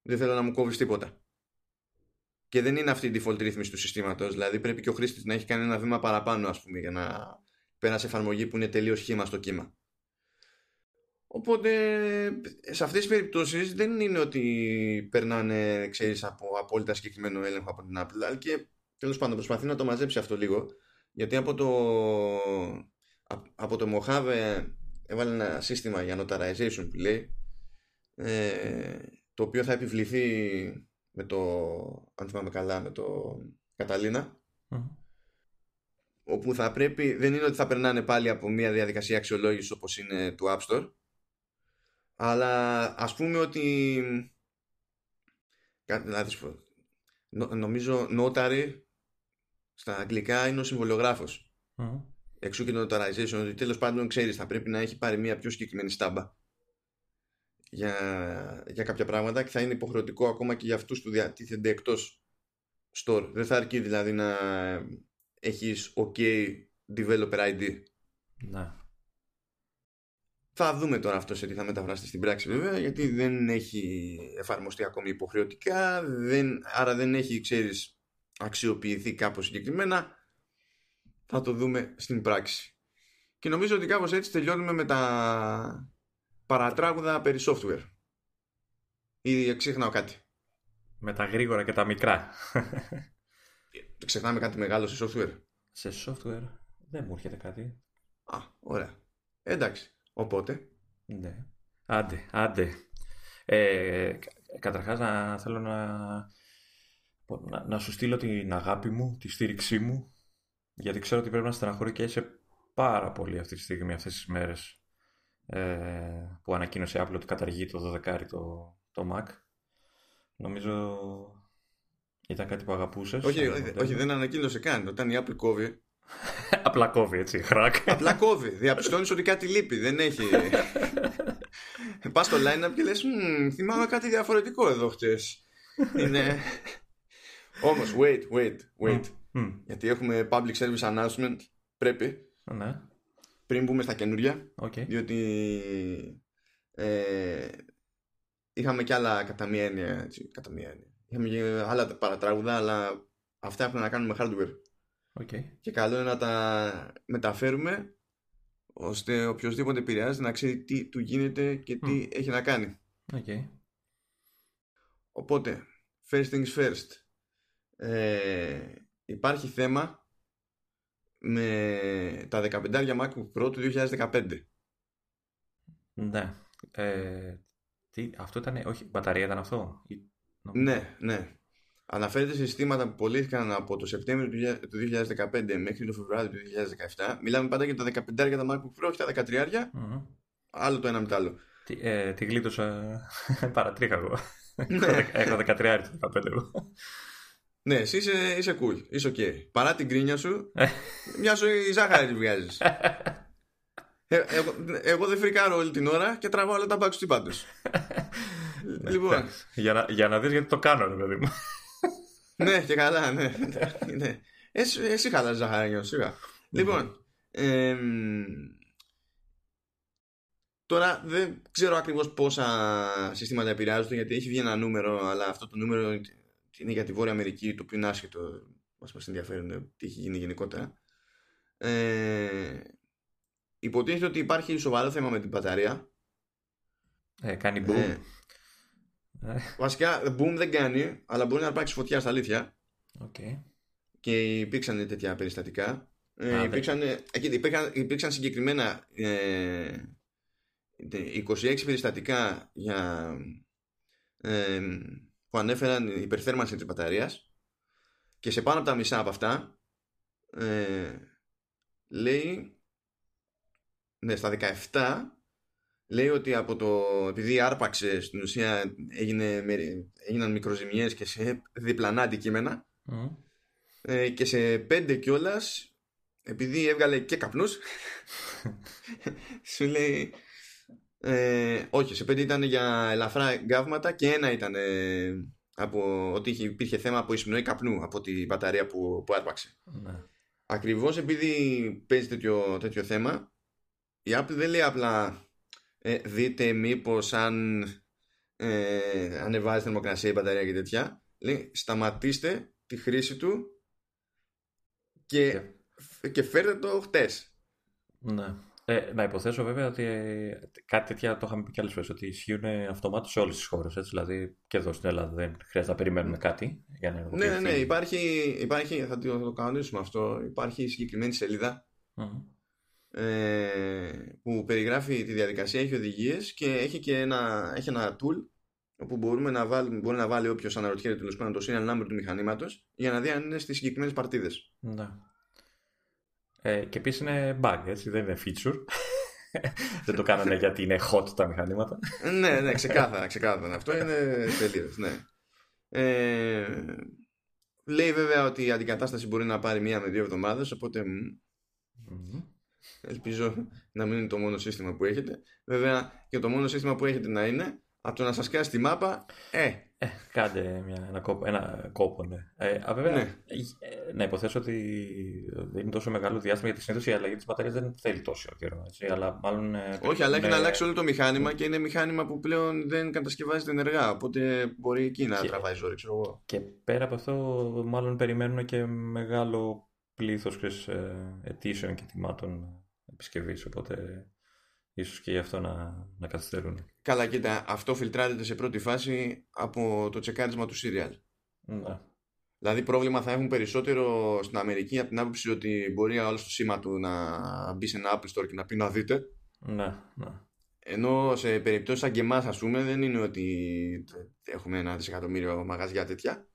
Δεν θέλω να μου κόβεις τίποτα. Και δεν είναι αυτή η default ρύθμιση του συστήματος. Δηλαδή, πρέπει και ο χρήστης να έχει κάνει ένα βήμα παραπάνω, ας πούμε, για να περάσει εφαρμογή που είναι τελείως χήμα στο κύμα. Οπότε σε αυτές τις περιπτώσεις δεν είναι ότι περνάνε ξέρεις, από απόλυτα συγκεκριμένο έλεγχο από την Apple αλλά και τέλος πάντων προσπαθεί να το μαζέψει αυτό λίγο γιατί από το, από το Mojave έβαλε ένα σύστημα για notarization που λέει ε, το οποίο θα επιβληθεί με το αν θυμάμαι καλά με το Καταλίνα όπου θα πρέπει δεν είναι ότι θα περνάνε πάλι από μια διαδικασία αξιολόγησης όπως είναι του App Store αλλά ας πούμε ότι δηλαδή, νομίζω notary στα αγγλικά είναι ο συμβολιογράφος mm. εξού και το notarization ότι τέλος πάντων ξέρεις θα πρέπει να έχει πάρει μια πιο συγκεκριμένη στάμπα για, για κάποια πράγματα και θα είναι υποχρεωτικό ακόμα και για αυτούς που διατίθενται εκτός store. Δεν θα αρκεί δηλαδή να έχεις ok developer ID να θα δούμε τώρα αυτός σε τι θα μεταφράσει στην πράξη βέβαια γιατί δεν έχει εφαρμοστεί ακόμη υποχρεωτικά δεν, άρα δεν έχει ξέρεις αξιοποιηθεί κάπως συγκεκριμένα θα το δούμε στην πράξη και νομίζω ότι κάπως έτσι τελειώνουμε με τα παρατράγουδα περί software ή ξεχνάω κάτι με τα γρήγορα και τα μικρά ξεχνάμε κάτι μεγάλο σε software σε software Δεν μου έρχεται κάτι. Α, ωραία. Εντάξει. Οπότε. Ναι. Άντε, άντε. Ε, καταρχάς να θέλω να, να, να σου στείλω την αγάπη μου, τη στήριξή μου γιατί ξέρω ότι πρέπει να στεναχωρεί και είσαι πάρα πολύ αυτή τη στιγμή, αυτές τις μέρες ε, που ανακοίνωσε η Apple ότι καταργεί το 12 το, το Mac. Νομίζω ήταν κάτι που αγαπούσες. Όχι, όχι, δεν ανακοίνωσε καν. Όταν η Apple κόβει. Απλά κόβει, έτσι, χρακ. Απλά κόβει. Διαπιστώνεις ότι κάτι λείπει. Δεν έχει. Πας στο line-up και λες: Θυμάμαι κάτι διαφορετικό εδώ χτες. Είναι. Όμως, wait, wait, wait. Γιατί έχουμε public service announcement. Πρέπει. Ναι. Πριν μπούμε στα καινούρια. Okay. Διότι ε, είχαμε και άλλα κατά μία έννοια. Έτσι, κατά μία έννοια. Είχαμε και άλλα παρατράγουδα, αλλά αυτά έχουν να κάνουν με hardware. Okay. Και καλό είναι να τα μεταφέρουμε ώστε οποιοδήποτε επηρεάζει να ξέρει τι του γίνεται και τι έχει να κάνει. Okay. Οπότε, first things first. Ε, υπάρχει θέμα με τα 15 MacBook Pro του 2015. Ναι. Ε, τι, αυτό ήταν, όχι, μπαταρία ήταν αυτό; Ναι, ναι. Αναφέρεται σε συστήματα που πωλήθηκαν από το Σεπτέμβριο του 2015 μέχρι το Φεβρουάριο του 2017. Μιλάμε πάντα για τα 15 για τα MacBook Pro, όχι τα 13 mm Άλλο το ένα μετά άλλο. Τι, ε, τη γλίτωσα. Παρατρίχα εγώ. Ναι. Έχω 13 το 15 εγώ. Ναι, εσύ είσαι, είσαι cool. Είσαι ok. Παρά την κρίνια σου, μια ζωή ζάχαρη τη βγάζεις. Ε, εγώ, εγώ, δεν φρικάρω όλη την ώρα και τραβάω όλα τα μπακς του πάντω. λοιπόν. Για να, για να δεις γιατί το κάνω, παιδί μου. ναι, και καλά, ναι. ναι. Εσύ, εσύ χαλάς ζαχαρένιο, σιγά. Λοιπόν, ε, τώρα δεν ξέρω ακριβώς πόσα συστήματα επηρεάζονται γιατί έχει βγει ένα νούμερο, αλλά αυτό το νούμερο είναι για τη Βόρεια Αμερική, το οποίο είναι άσχετο, μας μας ενδιαφέρουν τι έχει γίνει γενικότερα. Ε, υποτίθεται ότι υπάρχει σοβαρό θέμα με την μπαταρία. Ε, κάνει boom. Ε, Βασικά, boom δεν κάνει, αλλά μπορεί να υπάρξει φωτιά στα αλήθεια. Okay. Και υπήρξαν τέτοια περιστατικά. Ε, υπήρξαν, υπήρξαν, υπήρξαν συγκεκριμένα ε, 26 περιστατικά για, ε, που ανέφεραν υπερθέρμανση της μπαταρίας και σε πάνω από τα μισά από αυτά ε, λέει ναι, στα 17 λέει ότι από το, επειδή άρπαξε στην ουσία έγινε, έγιναν μικροζημιές και σε διπλανά αντικείμενα ε, και σε πέντε κιόλας, επειδή έβγαλε και καπνούς σου λέει ε, όχι σε πέντε ήταν για ελαφρά γκάβματα και ένα ήταν ε, από ότι υπήρχε θέμα από εισπνοή καπνού από τη μπαταρία που, που άρπαξε ναι. ακριβώς επειδή παίζει τέτοιο, τέτοιο θέμα η Apple δεν λέει απλά ε, δείτε μήπως αν ε, ανεβάζει θερμοκρασία η μπαταρία και τέτοια λέει σταματήστε τη χρήση του και, και φέρτε το χτες ναι. Ε, να υποθέσω βέβαια ότι ε, κάτι τέτοια το είχαμε πει και άλλες φορές ότι ισχύουν αυτομάτως σε όλες τις χώρες. Δηλαδή και εδώ στην Ελλάδα δεν χρειάζεται να περιμένουμε κάτι για να Ναι, ναι, ναι. Υπάρχει, υπάρχει, θα το, το κανονίσουμε αυτό. Υπάρχει συγκεκριμένη ε, που περιγράφει τη διαδικασία, έχει οδηγίες και έχει και ένα, έχει ένα tool όπου μπορούμε να βάλει, μπορεί να βάλει όποιος αναρωτιέται τέλος πάντων το serial number του μηχανήματος για να δει αν είναι στις συγκεκριμένες παρτίδες. Ναι. Ε, και επίσης είναι bug, έτσι, δεν είναι feature. δεν το κάνανε γιατί είναι hot τα μηχανήματα. ναι, ναι, ξεκάθαρα, ξεκάθαρα. Αυτό είναι τελείως, ναι. Ε, λέει βέβαια ότι η αντικατάσταση μπορεί να πάρει μία με δύο εβδομάδες, οπότε... Ελπίζω να μην είναι το μόνο σύστημα που έχετε. Βέβαια και το μόνο σύστημα που έχετε να είναι από το να σας κάσει τη μάπα, ε. Ε κάντε μια, ένα, κόπο, ένα κόπο, ναι. Ε, α, βέβαια, ναι. Ε, να υποθέσω ότι δεν είναι τόσο μεγάλο διάστημα γιατί συνήθω η αλλαγή της μπαταρίας δεν θέλει τόσο καιρό. Έτσι, αλλά μάλλον, ε, Όχι, αλλά έχει να αλλάξει όλο το μηχάνημα και είναι μηχάνημα που πλέον δεν κατασκευάζεται ενεργά. Οπότε μπορεί εκεί να και, τραβάει ζόρι, ξέρω εγώ. Και πέρα από αυτό, μάλλον περιμένουν και μεγάλο πλήθος αιτήσεων και τιμάτων επισκευής. Οπότε ίσως και γι' αυτό να, να καθυστερούν. Καλά, κοίτα, αυτό φιλτράρεται σε πρώτη φάση από το τσεκάρισμα του serial. Ναι. Δηλαδή πρόβλημα θα έχουν περισσότερο στην Αμερική από την άποψη ότι μπορεί όλο το σήμα του να μπει σε ένα Apple Store και να πει να δείτε. Ναι, ναι. Ενώ σε περιπτώσεις σαν και εμάς ας πούμε δεν είναι ότι έχουμε ένα δισεκατομμύριο μαγαζιά τέτοια.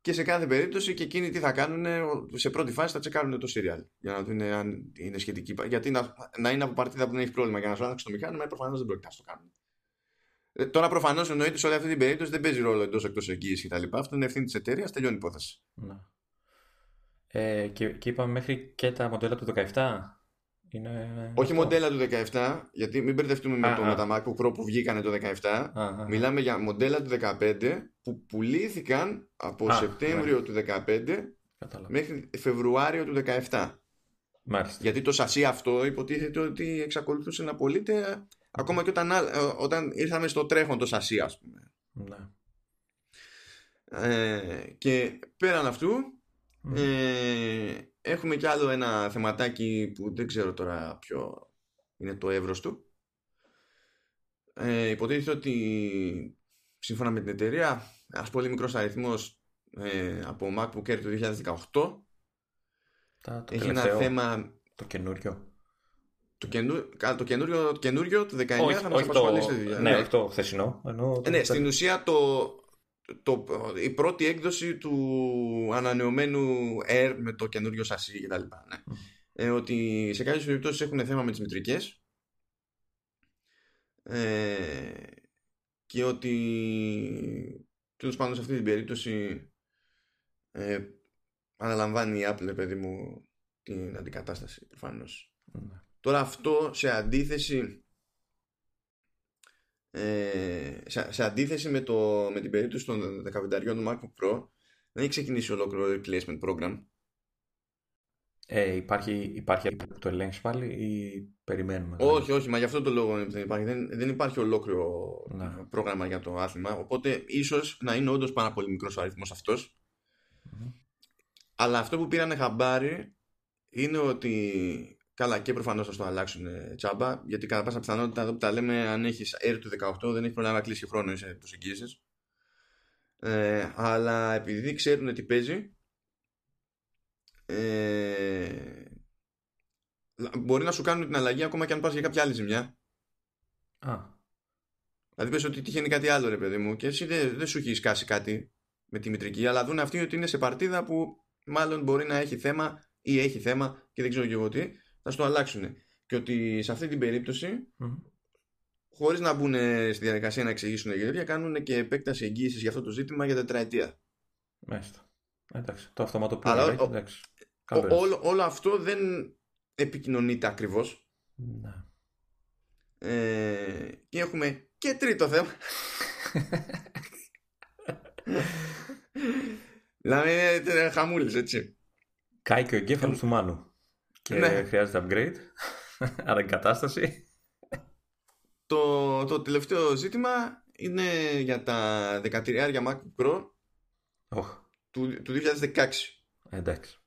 Και σε κάθε περίπτωση και εκείνοι τι θα κάνουν, σε πρώτη φάση θα τσεκάρουν το serial για να δουν αν είναι σχετική. Γιατί να, να είναι από παρτίδα που δεν έχει πρόβλημα για να σου αλλάξει το μηχάνημα, προφανώς δεν πρόκειται να το κάνουν. Ε, τώρα προφανώς εννοείται σε όλη αυτή την περίπτωση δεν παίζει ρόλο εντός εκτός εγγύησης κτλ. Αυτό είναι ευθύνη της εταιρείας, τελειώνει η υπόθεση. Να. Ε, και, και είπαμε μέχρι και τα μοντέλα του 17. Είναι Όχι αυτό. μοντέλα του 17, γιατί μην μπερδευτούμε με, το, με τα MacBook Pro που βγήκανε το 17. Α, Μιλάμε για μοντέλα του 15 που πουλήθηκαν από Σεπτέμβριο ναι. του 15 Κατάλαβα. μέχρι Φεβρουάριο του 17. Μάλιστα. Γιατί το σασί αυτό υποτίθεται ότι εξακολουθούσε να πωλείται ακόμα και όταν, ε, όταν ήρθαμε στο τρέχον το σασί ας πούμε. Ναι. Ε, και πέραν αυτού ε, έχουμε κι άλλο ένα θεματάκι που δεν ξέρω τώρα ποιο είναι το εύρος του. Ε, υποτίθεται ότι σύμφωνα με την εταιρεία ένας πολύ μικρός αριθμός ε, από MacBook Air του 2018 Τα, το έχει ένα θέμα το καινούριο το, καινούριο, το καινούριο, καινούριο του 19 θα μας απασχολήσει ναι, ναι, όχι το χθεσινό ε, ναι, στην ουσία το, το, η πρώτη έκδοση του ανανεωμένου Air με το καινούριο σασί και τα λοιπά. Ναι. Ε, ότι σε κάποιες περιπτώσεις έχουν θέμα με τις μητρικές ε, και ότι τέλος πάντων σε αυτή την περίπτωση ε, αναλαμβάνει η Apple παιδί μου την αντικατάσταση προφανώς. Ναι. Τώρα αυτό σε αντίθεση ε, σε, αντίθεση με, το, με την περίπτωση των 15 του MacBook Pro δεν έχει ξεκινήσει ολόκληρο replacement program ε, υπάρχει, υπάρχει που το ελέγξεις πάλι ή περιμένουμε. Όχι, όχι, μα γι' αυτό το λόγο δεν υπάρχει. Δεν, δεν υπάρχει ολόκληρο ναι. πρόγραμμα για το άθλημα. Οπότε ίσως να είναι όντως πάρα πολύ μικρός ο αριθμός Αλλά αυτό που πήρανε χαμπάρι είναι ότι Καλά, και προφανώς θα το αλλάξουν ε, τσάμπα, γιατί κατά πάσα πιθανότητα εδώ που τα λέμε, αν έχεις Air του 18, δεν έχεις πρόβλημα να κλείσει χρόνο, είσαι εγγύηση. Ε, αλλά επειδή ξέρουν τι παίζει, ε, μπορεί να σου κάνουν την αλλαγή ακόμα και αν πας για κάποια άλλη ζημιά. Α. Δηλαδή πες ότι τυχαίνει κάτι άλλο ρε παιδί μου και εσύ δεν, δεν σου έχει σκάσει κάτι με τη μητρική αλλά δουν αυτοί ότι είναι σε παρτίδα που μάλλον μπορεί να έχει θέμα ή έχει θέμα και δεν ξέρω και εγώ τι θα στο αλλάξουν. Και ότι σε αυτή την περίπτωση, mm-hmm. χωρίς να μπουν στη διαδικασία να εξηγήσουν για κάνουν και επέκταση εγγύησης για αυτό το ζήτημα για τετραετία. Μάλιστα. Εντάξει. Το αυτοματοποιούμε. Εντάξει. όλο, όλο αυτό δεν επικοινωνείται ακριβώς. Ναι. Ε, και έχουμε και τρίτο θέμα. δηλαδή είναι χαμούλης έτσι. Κάει και ο εγκέφαλος του Μάνου και ναι. χρειάζεται upgrade, κατάσταση. Το, το τελευταίο ζήτημα είναι για τα 13 MacBook Pro oh. του, του 2016. Εντάξει.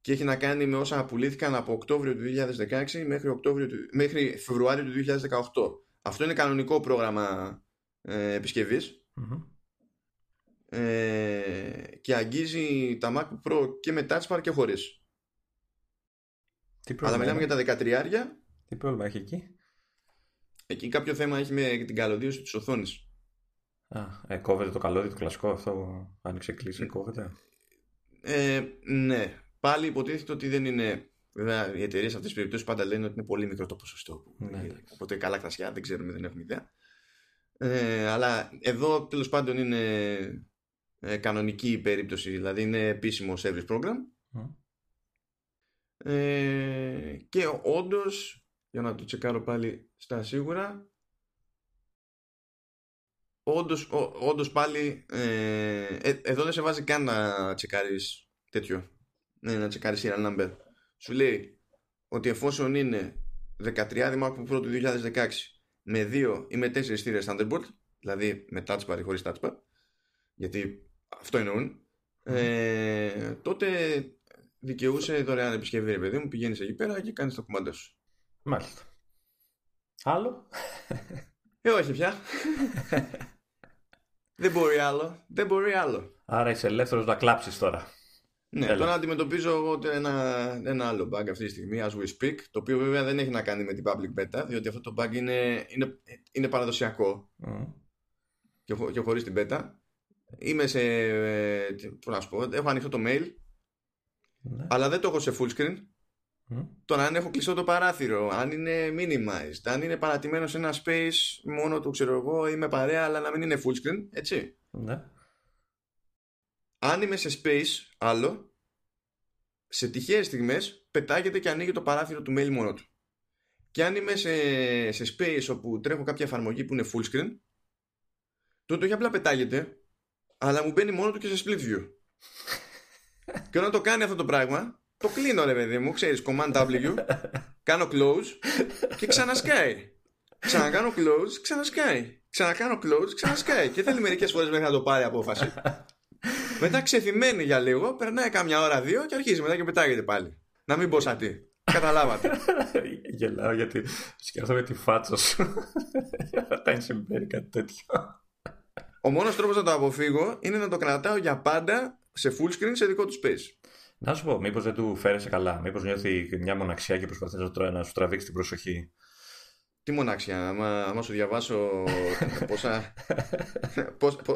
Και έχει να κάνει με όσα πουλήθηκαν από Οκτώβριο του 2016 μέχρι, Οκτώβριο του, μέχρι Φεβρουάριο του 2018. Αυτό είναι κανονικό πρόγραμμα ε, επισκευής ε, και αγγίζει τα MacBook Pro και με Touch Bar και χωρίς. Αλλά μιλάμε για τα 13 Τι πρόβλημα έχει εκεί; Εκεί κάποιο θέμα έχει με την καλωδίωση της οθόνης. Α, ε, κόβεται το καλώδιο το κλασικό αυτό. Άνοιξε κλείσει, κόβεται; Ε, ναι. Πάλι υποτίθεται ότι δεν είναι. Βέβαια, οι εταιρείες σε αυτές τις περιπτώσεις πάντα λένε ότι είναι πολύ μικρό το ποσοστό. Ναι, οπότε καλά κρασιά, δεν ξέρουμε, δεν έχουμε ιδέα. Ε, αλλά εδώ τέλος πάντων είναι ε, κανονική περίπτωση, δηλαδή είναι επίσημο service program. Ε, και όντως, για να το τσεκάρω πάλι στα σίγουρα, όντως, όντως πάλι ε, ε, εδώ δεν σε βάζει καν να τσεκάρεις τέτοιο. Ναι, να τσεκάρεις serial number. Σου λέει ότι εφόσον είναι 13 Mark Pro του 2016 με 2 ή με 4 στήρες Thunderbolt δηλαδή με touch bar ή χωρίς touch bar γιατί αυτό εννοούν ε, τότε δικαιούσε δωρεάν επισκευή, ρε παιδί μου. Πηγαίνεις εκεί πέρα και κάνεις το κουμάντο σου. Μάλιστα. Άλλο; Ε, όχι πια. Δεν μπορεί άλλο. Δεν μπορεί άλλο. Άρα είσαι ελεύθερος να κλάψεις τώρα. Ναι, Έλα. τώρα αντιμετωπίζω εγώ ένα, ένα άλλο bug αυτή τη στιγμή, as we speak, το οποίο βέβαια δεν έχει να κάνει με την public beta, διότι αυτό το bug είναι, είναι, είναι παραδοσιακό mm. και, και χωρίς την beta. Είμαι σε, τι να σου πω, έχω ανοιχτό το mail, ναι. αλλά δεν το έχω σε full screen. Mm. Τώρα αν έχω κλειστό το παράθυρο, αν είναι minimized, αν είναι παρατημένο σε ένα space μόνο του ξέρω εγώ, είμαι παρέα αλλά να μην είναι full screen, έτσι. Ναι αν είμαι σε space άλλο, σε τυχαίες στιγμές πετάγεται και ανοίγει το παράθυρο του mail μόνο του. Και αν είμαι σε, σε space όπου τρέχω κάποια εφαρμογή που είναι full screen, τότε όχι απλά πετάγεται, αλλά μου μπαίνει μόνο του και σε split view. Και όταν το κάνει αυτό το πράγμα, το κλείνω ρε παιδί μου, ξέρεις, command W, κάνω close και ξανασκάει. Ξανακάνω close, ξανασκάει. Ξανακάνω close, ξανασκάει. Και θέλει μερικές φορές μέχρι να το πάρει απόφαση. Μετά ξεθυμένει για λίγο, περνάει κάμια ώρα δύο και αρχίζει μετά και πετάγεται πάλι. Να μην πω σαν τι. Καταλάβατε. Γελάω γιατί σκέφτομαι τη φάτσα σου. Όταν συμβαίνει κάτι τέτοιο. Ο μόνος τρόπος να το αποφύγω είναι να το κρατάω για πάντα σε full screen σε δικό τους space. Να σου πω, μήπως δεν του φέρεσαι καλά. Μήπως νιώθει μια μοναξιά και προσπαθεί να σου τραβήξει την προσοχή. Τι μονάξια, άμα, άμα σου διαβάσω πόσα,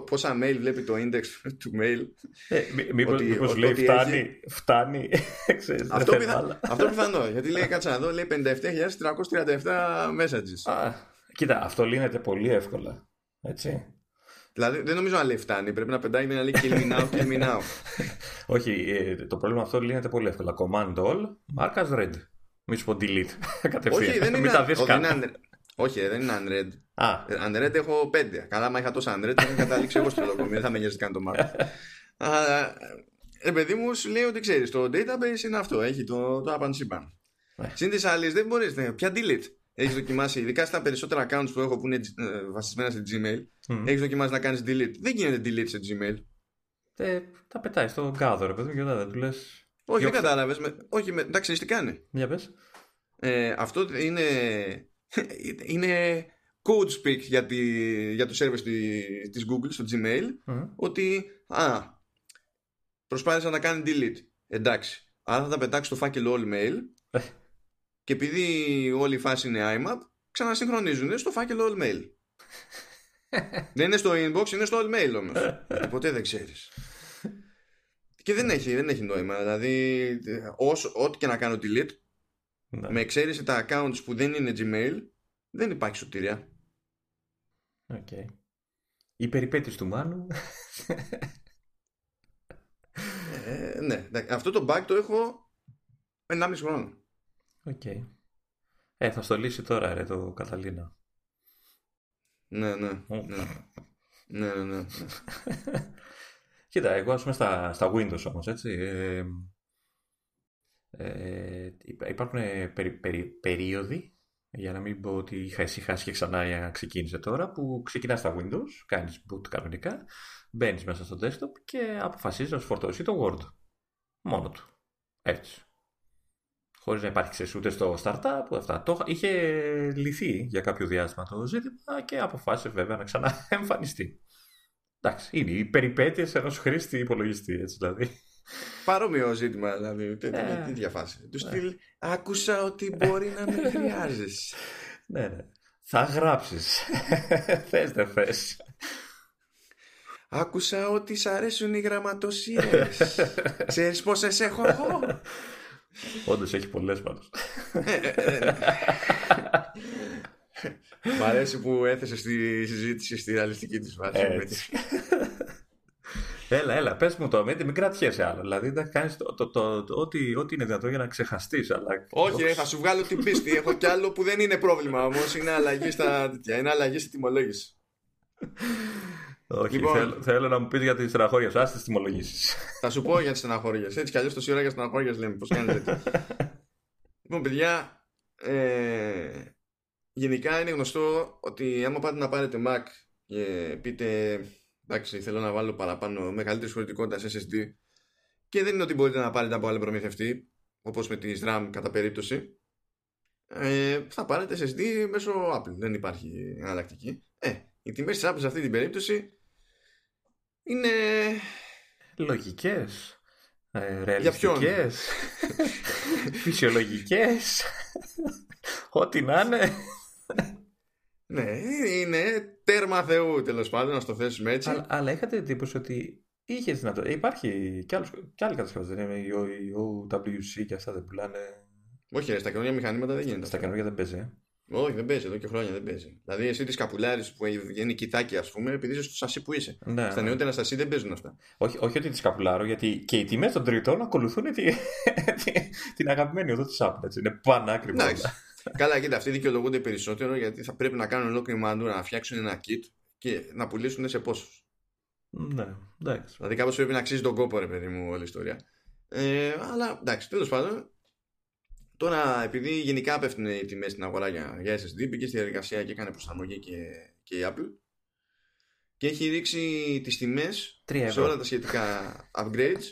πόσα, mail βλέπει το index του mail. Ε, μήπως, ότι, μήπως λέει φτάνει, έχει... φτάνει. αυτό, πιθα, αυτό πιθανό, γιατί λέει κάτσα εδώ, λέει 57.337 messages. Α, κοίτα, αυτό λύνεται πολύ εύκολα, έτσι. Δηλαδή δεν νομίζω να λέει φτάνει, πρέπει να πεντάει να λέει kill me now, kill me now. Όχι, ε, το πρόβλημα αυτό λύνεται πολύ εύκολα. Command all, mark as read. Μη σου πω delete. Όχι, δεν είναι, όχι, δεν είναι unread. Α. Ε, unread έχω πέντε. Καλά, μα είχα τόσα unread, δεν καταλήξει εγώ στο λόγο. Δεν θα με νοιάζει καν το μάθημα. Αλλά, ε, παιδί μου, σου λέει ότι ξέρεις, το database είναι αυτό. Έχει το, το up ναι. Συν της άλλης, δεν μπορείς. Ναι, πια delete. Έχεις δοκιμάσει, ειδικά στα περισσότερα accounts που έχω που είναι ε, βασισμένα σε Gmail, mm. έχεις δοκιμάσει να κάνεις delete. Δεν γίνεται delete σε Gmail. Ε, τα πετάει στο gather, παιδί μου, και δεν του λες. Όχι, δεν κατάλαβες. Όχι, με... εντάξει, τι κάνει. Για πες. Ε, αυτό είναι, είναι code speak για, τη, για το service της Google στο Gmail ότι α, προσπάθησα να κάνει delete. Εντάξει. Άρα θα τα πετάξει στο φάκελο all mail ε. και επειδή όλη η φάση είναι IMAP ξανασυγχρονίζουν στο φάκελο all mail. δεν είναι στο inbox, είναι στο all mail όμως. Ε. Ποτέ δεν ξέρεις. Και δεν έχει, δεν έχει νόημα. Δηλαδή, όσο, ό,τι και να κάνω delete, ναι. με εξαίρεση τα accounts που δεν είναι Gmail, δεν υπάρχει σωτηρία. OK. Okay. Οι περιπέτειες του Μάνου. ε, ναι, αυτό το bug το έχω 1,5 χρόνο. OK. Okay. Ε, θα στο λύσει τώρα, ρε, το Catalina. Ναι, ναι. ναι. ναι, ναι, ναι. Κοίτα, εγώ ας πούμε στα, στα Windows όμως, έτσι, ε, ε, υπάρχουν περι, περι, περίοδοι, για να μην πω ότι είχα ησυχάσει και ξανά ξεκίνησε τώρα, που ξεκινάς στα Windows, κάνεις boot κανονικά, μπαίνεις μέσα στο desktop και αποφασίζεις να φορτώσει το Word. Μόνο του. Έτσι. Χωρίς να υπάρχει ξέρεις, ούτε στο startup, αυτά. Το είχε λυθεί για κάποιο διάστημα το ζήτημα και αποφάσισε βέβαια να ξαναεμφανιστεί. Εντάξει, είναι οι περιπέτειες ενός χρήστη υπολογιστή, έτσι δηλαδή. Παρόμοιο ζήτημα, δηλαδή. Τι, ε, τι διαφάση. Του ναι. στυλ, άκουσα ότι μπορεί να με χρειάζεσαι. ναι, ναι. Θα γράψεις. θες δεν θες. Άκουσα ότι σ' αρέσουν οι γραμματοσύρες. Ξέρεις πόσες έχω εγώ; Όντως έχει πολλές πάντως. Ε, ε, Μ' αρέσει που έθεσες στη συζήτηση στη ρεαλιστική της βάση. Έλα, έλα, πες μου το, μην, μην κρατιέσαι άλλο. Δηλαδή, να κάνεις το, το, το, το, ό,τι, ό,τι είναι δυνατό για να ξεχαστείς. Αλλά... Όχι, ρε, θα σου βγάλω την πίστη. Έχω κι άλλο που δεν είναι πρόβλημα όμως. Είναι αλλαγή στα τέτοια. Είναι αλλαγή στη τιμολόγηση. Όχι, λοιπόν, θέλω, θέλω, να μου πεις για τη στεναχώρια σου. Άστε τιμολογήσεις. Θα σου πω για τις στεναχώρια. Έτσι κι αλλιώς τόση ώρα για στεναχώρια λέμε. Πώς κάνετε λοιπόν, παιδιά, ε, γενικά είναι γνωστό ότι άμα πάτε να πάρετε Mac και πείτε εντάξει θέλω να βάλω παραπάνω μεγαλύτερη χωρητικότητα σε SSD και δεν είναι ότι μπορείτε να πάρετε από άλλο προμηθευτή όπως με τη RAM κατά περίπτωση ε, θα πάρετε SSD μέσω Apple δεν υπάρχει εναλλακτική ε, οι τιμές της Apple σε αυτή την περίπτωση είναι... Λογικές, ε, ρεαλιστικές, φυσιολογικές, ό,τι να είναι. ναι, είναι τέρμα Θεού τέλο πάντων, να το θέσουμε έτσι. Αλλά, αλλά είχατε εντύπωση ότι είχε δυνατότητα. Υπάρχει κι, άλλους, κι άλλοι κατασκευαστέ. Δεν είναι η OWC και αυτά δεν πουλάνε. Όχι, ρε, στα καινούργια μηχανήματα δεν γίνεται. Στα καινούργια δεν παίζει. Ε. Όχι, δεν παίζει εδώ και χρόνια δεν παίζει. Δηλαδή, εσύ της καπουλάρης που βγαίνει κοιτάκι, ας πούμε, επειδή είσαι στο σασί που είσαι. Ναι, Στα ναι. νεότερα σασί δεν παίζουν αυτά. Όχι, όχι ότι της καπουλάρω, γιατί και οι τιμές των τριτών ακολουθούν τη, την αγαπημένη οδό της Apple. Έτσι. Είναι πανάκριβο. Καλά, κοίτα, αυτοί δικαιολογούνται περισσότερο γιατί θα πρέπει να κάνουν ολόκληρη μαντούρα να φτιάξουν ένα kit και να πουλήσουν σε πόσους. Ναι, εντάξει. Δηλαδή, κάπως πρέπει να αξίζει τον κόπο, ρε παιδί μου, όλη η ιστορία. Ε, αλλά εντάξει, τέλος πάντων, Τώρα, επειδή γενικά πέφτουν οι τιμές στην αγορά για, για SSD, μπήκε στη διαδικασία και έκανε προσαρμογή και, και η Apple και έχει ρίξει τις τιμές σε όλα τα σχετικά upgrades.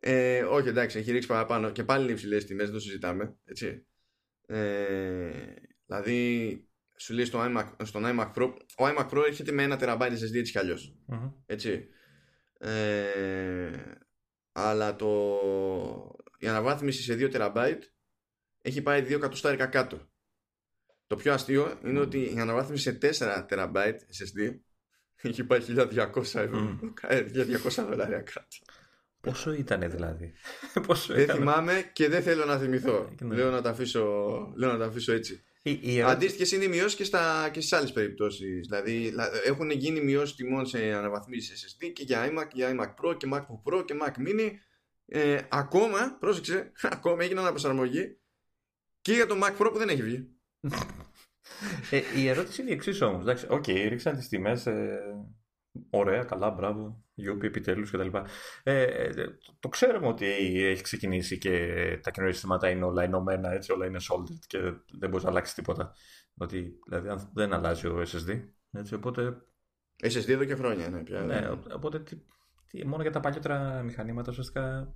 ε, όχι, εντάξει, έχει ρίξει παραπάνω και πάλι είναι υψηλές τιμές, δεν το συζητάμε. Έτσι. Ε, δηλαδή, σου λέει στο iMac, στον iMac Pro, ο iMac Pro έρχεται με ένα τεραμπάιτ SSD έτσι κι αλλιως Έτσι. Ε, αλλά το, η αναβάθμιση σε 2 τεραμπάιτ έχει πάει 2 εκατοστάρικα κάτω. Το πιο αστείο είναι ότι η αναβάθμιση σε 4 τεραμπάιτ SSD έχει πάει 1200 ευρώ. Mm. 1200 δολάρια κάτω. Πόσο ήταν δηλαδή; Πόσο δεν θυμάμαι και δεν θέλω να θυμηθώ. Ναι. Λέω, να τα αφήσω, λέω να τα αφήσω έτσι. Αντίστοιχες είναι οι μειώσεις και, και στις άλλες περιπτώσεις. Δηλαδή έχουν γίνει μειώσεις τιμών σε αναβαθμίσεις SSD και για iMac, για iMac Pro και MacBook Pro και Mac Mini. Ε, ακόμα, πρόσεξε, ακόμα έγινε αναπροσαρμογή και για το Mac Pro που δεν έχει βγει. ε, η ερώτηση είναι η εξής όμως. OK, okay, ρίξαν τις τιμές. Ε, ωραία, καλά, μπράβο. Γιούπι, επιτέλους κτλ. Ε, ε, το, το ξέρουμε ότι έχει ξεκινήσει και τα καινούργια συστήματα είναι όλα ενωμένα, έτσι, όλα είναι soldered και δεν μπορεί να αλλάξει τίποτα. Ότι, δηλαδή, δεν αλλάζει ο SSD. Έτσι, οπότε... SSD εδώ και χρόνια, ναι. Πια, ναι, οπότε τι, τι, μόνο για τα παλιότερα μηχανήματα ουσιαστικά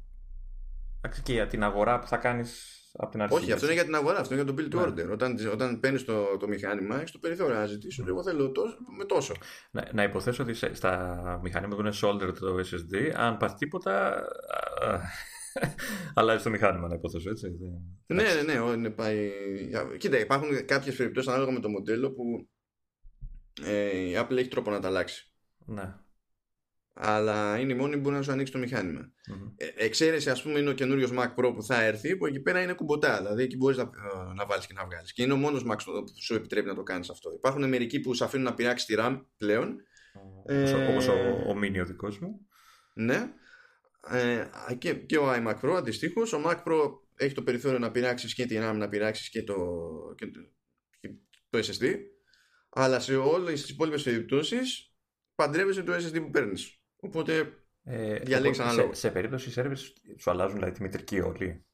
και για την αγορά που θα κάνεις από την αρχή. Όχι, αυτό είναι για την αγορά, αυτό είναι για το build to ναι. order. Όταν, όταν παίρνεις το, το μηχάνημα, έχεις το περιθώριο να ζητήσεις ότι εγώ θέλω τόσο, με τόσο. Να, να υποθέσω ότι στα μηχανήματα που είναι soldered το SSD, αν πάθει τίποτα. αλλάζει το μηχάνημα, να υποθέσω έτσι. Ναι, ναι, ναι, ναι, πάει. Κοίτα, υπάρχουν κάποιες περιπτώσεις ανάλογα με το μοντέλο που ε, η Apple έχει τρόπο να τα αλλάξει. Ναι αλλά είναι η μόνη που μπορεί να σου ανοίξει το μηχανημα Ε, εξαίρεση, ας πούμε, είναι ο καινούριος Mac Pro που θα έρθει, που εκεί πέρα είναι κουμποτά. Δηλαδή εκεί μπορείς να, ε, να βάλεις και να βγάλεις. Και είναι ο μόνος Mac που σου επιτρέπει να το κάνεις αυτό. Υπάρχουν μερικοί που σου αφήνουν να πειράξει τη RAM πλέον. Όπως ε, ο, ο Mini ο δικός μου. Ναι. Ε, και, και ο iMac Pro αντιστοίχως. Ο Mac Pro έχει το περιθώριο να πειράξεις και τη RAM, να πειράξεις και το, και το, και το SSD. Αλλά σε όλες τις υπόλοιπες περιπτώσεις παντρεύεσαι το SSD που παίρνεις. Οπότε ε, διαλέξει Σε, σε περίπτωση service σου αλλάζουν δηλαδή τη μητρική όλη.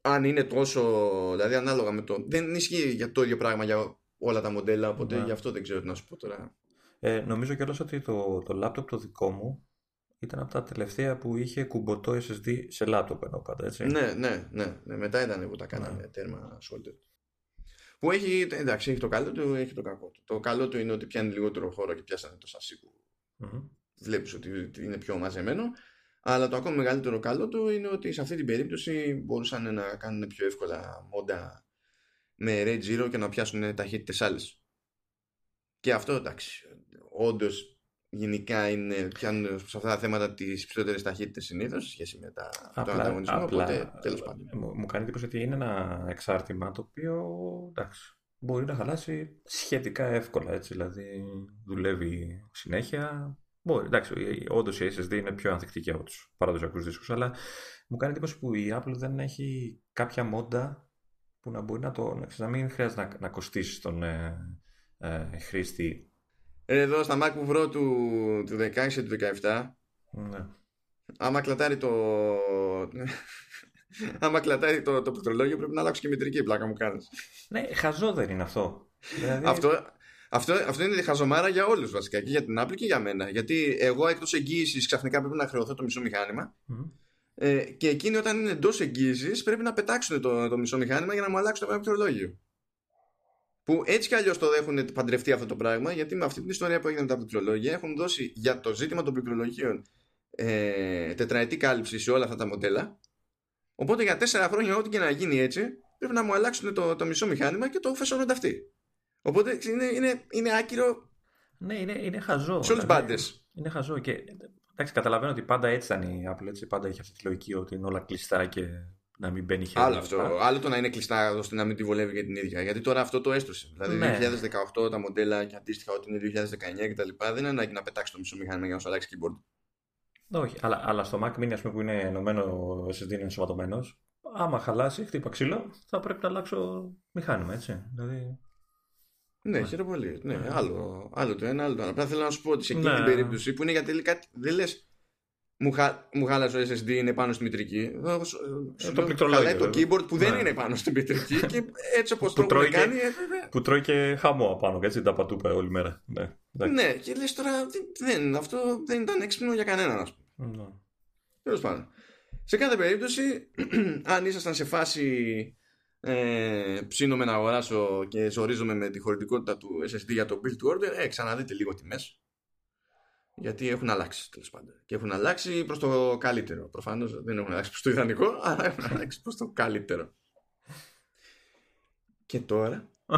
Αν είναι τόσο. Δηλαδή ανάλογα με το. Δεν ισχύει για το ίδιο πράγμα για όλα τα μοντέλα, οπότε ναι. γι' αυτό δεν ξέρω τι να σου πω τώρα. Ε, νομίζω κιόλας ότι το, το laptop το δικό μου ήταν από τα τελευταία που είχε κουμποτό SSD σε laptop ενώ πάντα, έτσι. Ναι, ναι, ναι. ναι. Μετά ήταν που τα κάναμε ναι. τέρμα solder. Που έχει, εντάξει, έχει το καλό του, έχει το κακό του. Το καλό του είναι ότι πιάνει λιγότερο χώρο και πιάσανε το σασί που mm-hmm βλέπεις ότι είναι πιο μαζεμένο αλλά το ακόμα μεγαλύτερο καλό του είναι ότι σε αυτή την περίπτωση μπορούσαν να κάνουν πιο εύκολα μόντα με Red Zero και να πιάσουν ταχύτητες άλλες και αυτό εντάξει όντως γενικά είναι, πιάνουν σε αυτά τα θέματα τις ψηλότερες ταχύτητες συνήθως σε σχέση με τα, απλά, τον ανταγωνισμό. Απλά, οπότε τέλος πάντων. Μου κάνει εντύπωση ότι είναι ένα εξάρτημα το οποίο εντάξει, μπορεί να χαλάσει σχετικά εύκολα. Έτσι, δηλαδή δουλεύει συνέχεια, Μπορεί, εντάξει, όντως η SSD είναι πιο ανθεκτική από τους παραδοσιακούς δίσκους, αλλά μου κάνει εντύπωση που η Apple δεν έχει κάποια μόντα που να μπορεί να το. να μην χρειάζεται να, να κοστίσει τον ε, ε, χρήστη. Εδώ στα MacBook Pro του, του 16 και του 17. Ναι. Άμα κλατάρει το. Άμα κλατάρει το, το πληκτρολόγιο πρέπει να αλλάξει και μητρική πλάκα μου κάνεις. Ναι, χαζό δεν είναι αυτό. Δηλαδή... Αυτό, αυτό, αυτό είναι χαζομάρα για όλους βασικά και για την Apple και για μένα. Γιατί εγώ εκτός εγγύησης ξαφνικά πρέπει να χρεωθώ το μισό μηχάνημα. Ε, και εκείνοι όταν είναι εντός εγγύησης πρέπει να πετάξουν το, το μισό μηχάνημα για να μου αλλάξουν το πληκτρολόγιο. που έτσι κι αλλιώς το έχουν παντρευτεί αυτό το πράγμα, γιατί με αυτή την ιστορία που έγινε με τα πληκτρολόγια έχουν δώσει για το ζήτημα των πληκτρολογίων ε, τετραετή κάλυψη σε όλα αυτά τα μοντέλα. Οπότε για τέσσερα χρόνια, ό,τι και να γίνει έτσι, πρέπει να μου αλλάξουν το, το μισό μηχάνημα και το φεσώνονται αυτοί. Οπότε είναι, είναι, είναι άκυρο. Ναι, είναι, είναι χαζό. Σε όλε μπάντες. Είναι χαζό. Και εντάξει, καταλαβαίνω ότι πάντα έτσι ήταν η Apple. Έτσι, πάντα είχε αυτή τη λογική ότι είναι όλα κλειστά και να μην μπαίνει χέρι. Άλλο αυτό. Άλλο το να είναι κλειστά ώστε να μην τη βολεύει για την ίδια. Γιατί τώρα αυτό το έστρωσε. Δηλαδή ναι. 2018 τα μοντέλα και αντίστοιχα ότι είναι 2019 κτλ. Δεν είναι ανάγκη να πετάξεις το μισό μηχάνημα για να σου αλλάξει keyboard. Όχι, αλλά, αλλά στο Mac Mini πούμε, που είναι ενωμένο SSD είναι ενσωματωμένος, άμα χαλάσει, χτύπα ξύλο, θα πρέπει να αλλάξω μηχάνημα, έτσι. Δηλαδή... Ναι, ναι. χαίρομαι πολύ. Ναι, ναι. Άλλο, άλλο το ένα, άλλο το άλλο. Απλά θέλω να σου πω ότι σε εκείνη ναι. την περίπτωση που είναι για τελικά. Δεν λες, μου, χα... μου χάλασε ο SSD είναι πάνω στη μητρική. Ε, το πληκτρολόγιο. το keyboard που δεν είναι πάνω στη μητρική και έτσι όπως το έχουν κάνει. Ε, που τρώει και χαμό απάνω, έτσι τα πατούπα όλη μέρα. Ναι, ναι και λες τώρα δεν, αυτό δεν ήταν έξυπνο για κανέναν, ας πούμε. Ναι. Τέλος πάντων. Σε κάθε περίπτωση, αν ήσασταν σε φάση ε, ψήνομαι να αγοράσω και ζορίζομαι με τη χωρητικότητα του SSD για το build to order, ε, ξαναδείτε λίγο τιμές γιατί έχουν αλλάξει τέλος πάντων. Και έχουν αλλάξει προς το καλύτερο. Προφανώς δεν έχουν αλλάξει προς το ιδανικό, αλλά έχουν αλλάξει προς το καλύτερο. Και τώρα.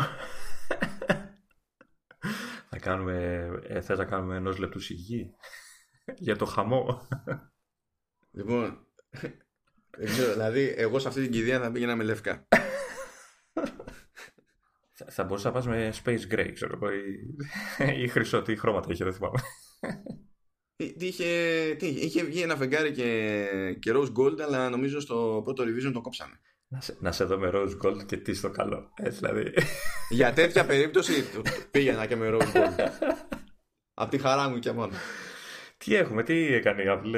θα κάνουμε. Ε, θες να κάνουμε ενός λεπτού σιγή για το χαμό; Λοιπόν. Δεν ξέρω, δηλαδή, εγώ σε αυτή την κηδεία θα πήγαινα με λευκά. Θα μπορούσα να πας με Space Gray, ξέρω εγώ, ή, ή χρυσό, τι χρώματα είχε, δεν θυμάμαι. Τι είχε, τι, είχε βγει ένα φεγγάρι και, και Rose Gold, αλλά νομίζω στο πρώτο revision το κόψαμε. Να σε, να σε δω με Rose Gold και τι στο καλό. Έτσι δηλαδή. Για τέτοια περίπτωση πήγαινα και με Rose Gold. Απ' τη χαρά μου και μόνο. Τι έχουμε, τι έκανε η Apple,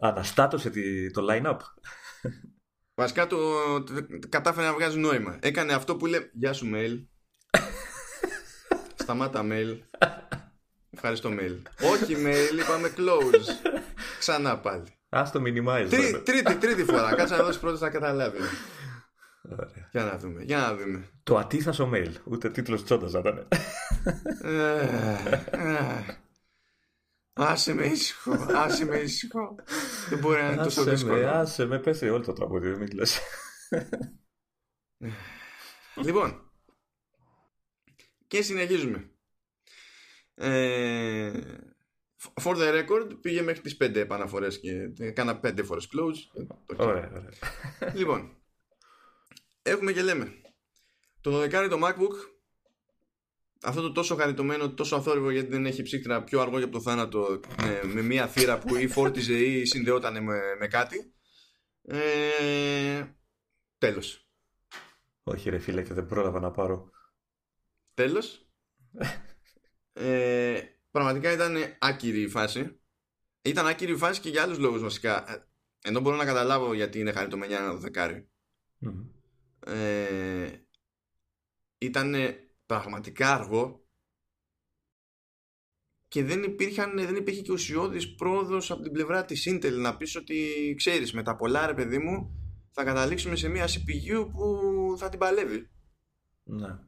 αναστάτωσε το line-up. Βασικά το, το, κατάφερε να βγάζει νόημα. Έκανε αυτό που λέει Γεια σου mail. Σταμάτα mail. Ευχαριστώ mail. Όχι mail, είπαμε close. Ξανά πάλι. Α το minimize. Τρί, τρίτη, τρίτη φορά. Κάτσε να δώσεις πρώτα να καταλάβει. Ωραία. Για να δούμε. Για να δούμε. Το ατίθασο mail. Ούτε τίτλος τσόντας να ήταν. Ε, ε. Άσε με ήσυχο, άσε με ήσυχο. Δεν μπορεί να είναι τόσο δύσκολο. Άσε με, πέσει όλο το τραγούδι, μην λες. λοιπόν, και συνεχίζουμε. Ε, for the record πήγε μέχρι τις 5 επαναφορές και έκανα 5 φορές close. Ωραία, ωραία. Λοιπόν, έχουμε και λέμε. Το 12 το MacBook αυτό το τόσο χαριτωμένο, τόσο αθόρυβο γιατί δεν έχει ψύχτρα πιο αργό για το θάνατο με, με μια θύρα που ή φόρτιζε ή συνδεόταν με, με κάτι. Ε, τέλος. Όχι ρε φίλε και δεν πρόλαβα να πάρω. Τέλος. ε, πραγματικά ήταν άκυρη η φάση. Ήταν άκυρη η φάση και για άλλους λόγους βασικά. Ε, ενώ μπορώ να καταλάβω γιατί είναι χαριτωμένη ένα δεκάρι. Mm-hmm. Ε, ήταν πραγματικά αργό και δεν, υπήρχαν, δεν υπήρχε και ουσιώδης πρόοδος από την πλευρά της Intel να πεις ότι ξέρεις με τα πολλά ρε παιδί μου θα καταλήξουμε σε μια CPU που θα την παλεύει. Ναι.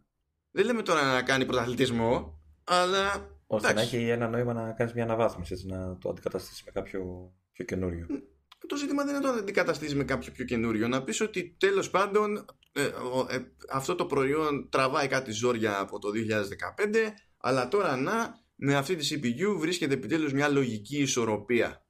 Δεν λέμε τώρα να κάνει πρωταθλητισμό, αλλά. Ώστε να έχει ένα νόημα να κάνεις μια αναβάθμιση, έτσι, να το αντικαταστήσεις με κάποιο πιο καινούριο. Το ζήτημα δεν είναι το να αντικαταστήσεις με κάποιο πιο καινούριο. Να πεις ότι τέλος πάντων ε, ε, αυτό το προϊόν τραβάει κάτι ζόρια από το 2015, αλλά τώρα να με αυτή τη CPU βρίσκεται επιτέλους μια λογική ισορροπία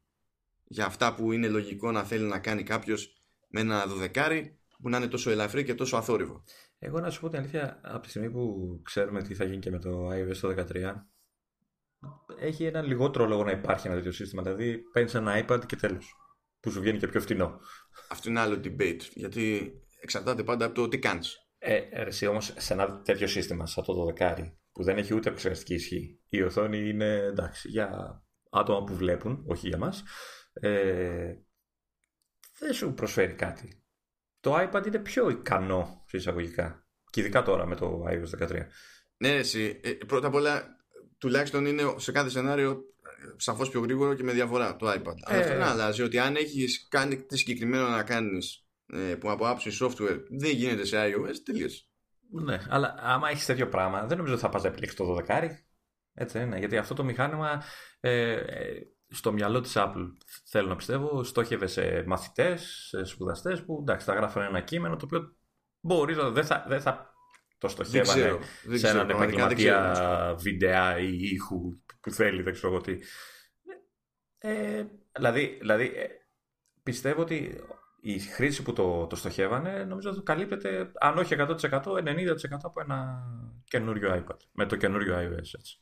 για αυτά που είναι λογικό να θέλει να κάνει κάποιος με ένα δωδεκάρι που να είναι τόσο ελαφρύ και τόσο αθόρυβο. Εγώ να σου πω την αλήθεια, από τη στιγμή που ξέρουμε τι θα γίνει και με το iOS το 13, έχει ένα λιγότερο λόγο να υπάρχει ένα τέτοιο σύστημα. Δηλαδή, παίρνεις ένα iPad και τέλος. Που σου βγαίνει και πιο φθηνό. Αυτό είναι άλλο debate. Γιατί εξαρτάται πάντα από το τι κάνεις. Ε, εσύ όμως σε ένα τέτοιο σύστημα, σαν το 12, που δεν έχει ούτε εξεργαστική ισχύ, η οθόνη είναι εντάξει για άτομα που βλέπουν, όχι για μας. Ε, δεν σου προσφέρει κάτι. Το iPad είναι πιο ικανό σε εισαγωγικά. Και ειδικά τώρα με το iOS 13. Ναι, εσύ. Ε, πρώτα απ' όλα, τουλάχιστον είναι σε κάθε σενάριο σαφώς πιο γρήγορο και με διαφορά το iPad. Ε, Αλλά αυτό δεν αλλάζει ότι αν έχεις κάνει τι συγκεκριμένο να κάνεις ε, που από άψη software δεν γίνεται σε iOS, τελείωσε. Ναι, αλλά άμα έχεις τέτοιο πράγμα, δεν νομίζω ότι θα πας να επιλέξεις το 12. Έτσι είναι. Γιατί αυτό το μηχάνημα ε, ε, στο μυαλό της Apple, θέλω να πιστεύω, στόχευε σε μαθητές, σε σπουδαστές που εντάξει, θα γράφουν ένα κείμενο το οποίο μπορεί, δεν θα, δεν θα το στοχεύανε σε έναν επαγγελματία βιντεά ή ήχου που θέλει, δεν ξέρω εγώ τι. Ε, δηλαδή, δηλαδή ε, πιστεύω ότι η χρήση που το, το στοχεύανε νομίζω ότι καλύπτεται, αν όχι 100%, 90% από ένα καινούριο iPad με το καινούριο iOS. Έτσι.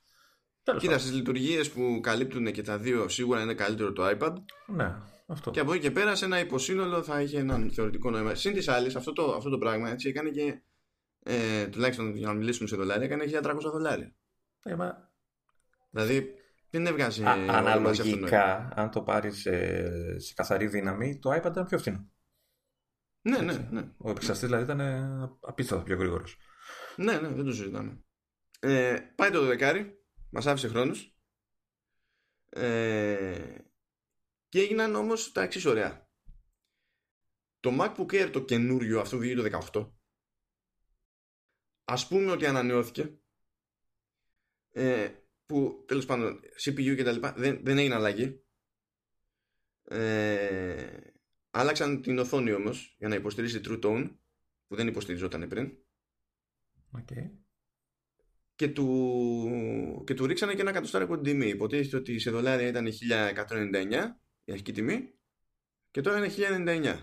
Κοίτα, στις λειτουργίες που καλύπτουν και τα δύο, σίγουρα είναι καλύτερο το iPad. Ναι, αυτό. Και από εκεί και πέρα, σε ένα υποσύνολο θα είχε έναν θεωρητικό νόημα. Συν της άλλης, αυτό το, αυτό το πράγμα έτσι έκανε και. Ε, τουλάχιστον για να μιλήσουμε σε δολάρια, έκανε 1300 δολάρια. Ε, μα... Δηλαδή, δεν έβγαζε. αναλογικά, αν το πάρεις σε, σε καθαρή δύναμη, το iPad ήταν πιο φθηνό. Ναι, ναι, ναι. Ο επεξεργαστή δηλαδή ήταν απίστευτα πιο γρήγορος. Ναι, ναι, δεν το συζητάμε. Ε, πάει το δεκάρι, μας άφησε χρόνος. Ε, και έγιναν όμως τα εξής ωραία. Το MacBook Air το καινούριο, αυτό βγήκε το 18. Ας πούμε ότι ανανεώθηκε ε, που τέλος πάντων CPU και τα λοιπά δεν, δεν έγινε αλλαγή ε, άλλαξαν την οθόνη όμως για να υποστηρίζει True Tone που δεν υποστηριζόταν πριν okay. και, του, και του ρίξανε και ένα κατοστάρικο την τιμή υποτίθεται ότι σε δολάρια ήταν 1199 η αρχική τιμή και τώρα είναι 1099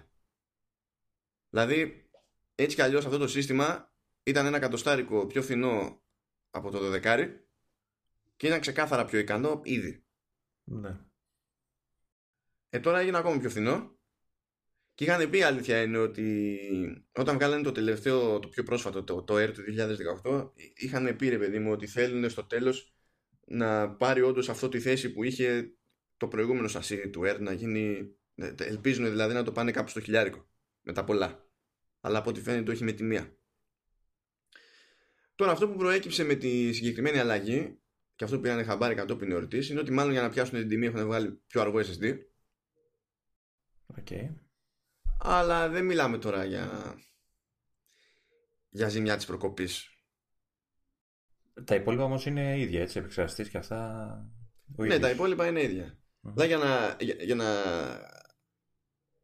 δηλαδή έτσι κι αλλιώς αυτό το σύστημα ήταν ένα κατοστάρικο πιο φθηνό από το 12 και ήταν ξεκάθαρα πιο ικανό ήδη. Ναι. Ε, τώρα έγινε ακόμα πιο φθηνό και είχαν πει αλήθεια είναι ότι όταν βγάλανε το τελευταίο, το πιο πρόσφατο, το, το Air του 2018 είχαν πει ρε παιδί μου ότι θέλουν στο τέλος να πάρει όντως αυτό τη θέση που είχε το προηγούμενο σασί του Air να γίνει ε, ελπίζουν δηλαδή να το πάνε κάπου στο χιλιάρικο με τα πολλά αλλά από ό,τι φαίνεται το έχει με τη μία τώρα αυτό που προέκυψε με τη συγκεκριμένη αλλαγή και αυτό που πήραν χαμπάρι κατόπιν εορτή είναι ότι μάλλον για να πιάσουν την τιμή έχουν βγάλει πιο αργό SSD. Okay. Αλλά δεν μιλάμε τώρα για, για ζημιά της προκοπής. Τα υπόλοιπα όμως είναι ίδια, έτσι, επεξεργαστή και αυτά. ναι, τα υπόλοιπα είναι ίδια. Mm-hmm. για να, για, για να,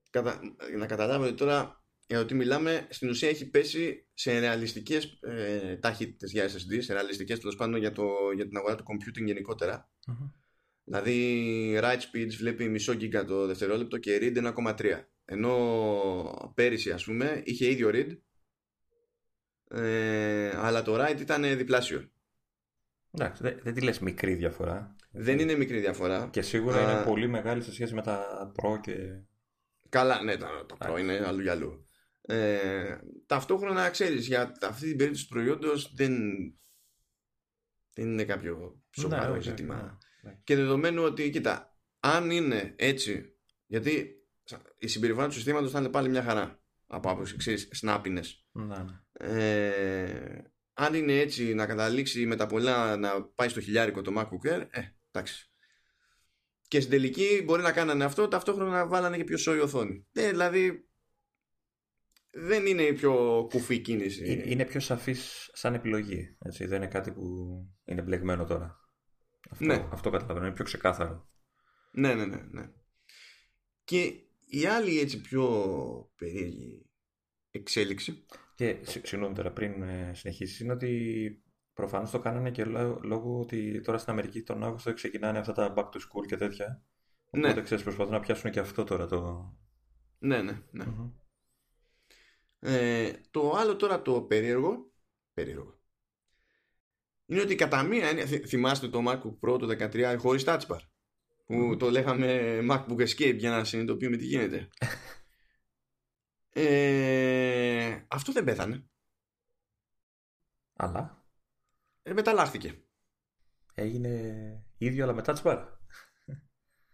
κατα, να καταλάβετε τώρα για το τι μιλάμε, στην ουσία έχει πέσει σε ρεαλιστικές ε, ταχύτητες για SSD, σε ρεαλιστικές τέλος πάντων για, το, για την αγορά του computing γενικότερα. Mm-hmm. Δηλαδή, write speeds βλέπει μισό γίγκα το δευτερόλεπτο και read 1,3. Ενώ πέρυσι, ας πούμε, είχε ίδιο read, ε, αλλά το write ήταν διπλάσιο. Εντάξει, δεν, δεν τη λες μικρή διαφορά. Δεν είναι μικρή διαφορά. Και σίγουρα είναι πολύ μεγάλη σε σχέση με τα Pro και... Καλά, ναι, τα, τα Pro είναι αλλού για αλλού. Ε, ταυτόχρονα ξέρεις για αυτή την περίπτωση του προϊόντος δεν, δεν είναι κάποιο σοβαρό ναι, ζήτημα ναι, ναι. και δεδομένου ότι κοίτα αν είναι έτσι γιατί η συμπεριφορά του συστήματος θα είναι πάλι μια χαρά από άποψη ξέρεις σνάπινες ναι, ε, αν είναι έτσι να καταλήξει με τα πολλά να πάει στο χιλιάρικο το MacBook Air ε, εντάξει και στην τελική μπορεί να κάνανε αυτό ταυτόχρονα να βάλανε και πιο σόη οθόνη ε, δηλαδή δεν είναι η πιο κουφή κίνηση. Είναι πιο σαφής σαν επιλογή. Έτσι. Δεν είναι κάτι που είναι μπλεγμένο τώρα. Αυτό, ναι. αυτό καταλαβαίνω. Είναι πιο ξεκάθαρο. Ναι, ναι, ναι. ναι. Και η άλλη έτσι πιο περίεργη εξέλιξη. Και συγγνώμη τώρα πριν ε, συνεχίσεις, είναι ότι προφανώς το κάνανε και λόγω ότι τώρα στην Αμερική τον Αύγουστο ξεκινάνε αυτά τα back to school και τέτοια. Ναι. Οπότε ξέρεις προσπαθούν να πιάσουν και αυτό τώρα το... Ναι, ναι, ναι. Ε, το άλλο τώρα το περίεργο, περίεργο είναι ότι κατά μία θυμάστε το MacBook Pro το 13 χωρίς touch bar που το λέγαμε MacBook Escape για να συνειδητοποιούμε τι γίνεται. Ε, αυτό δεν πέθανε. Αλλά; Ε, μεταλλάχθηκε. Έγινε ίδιο αλλά με touch bar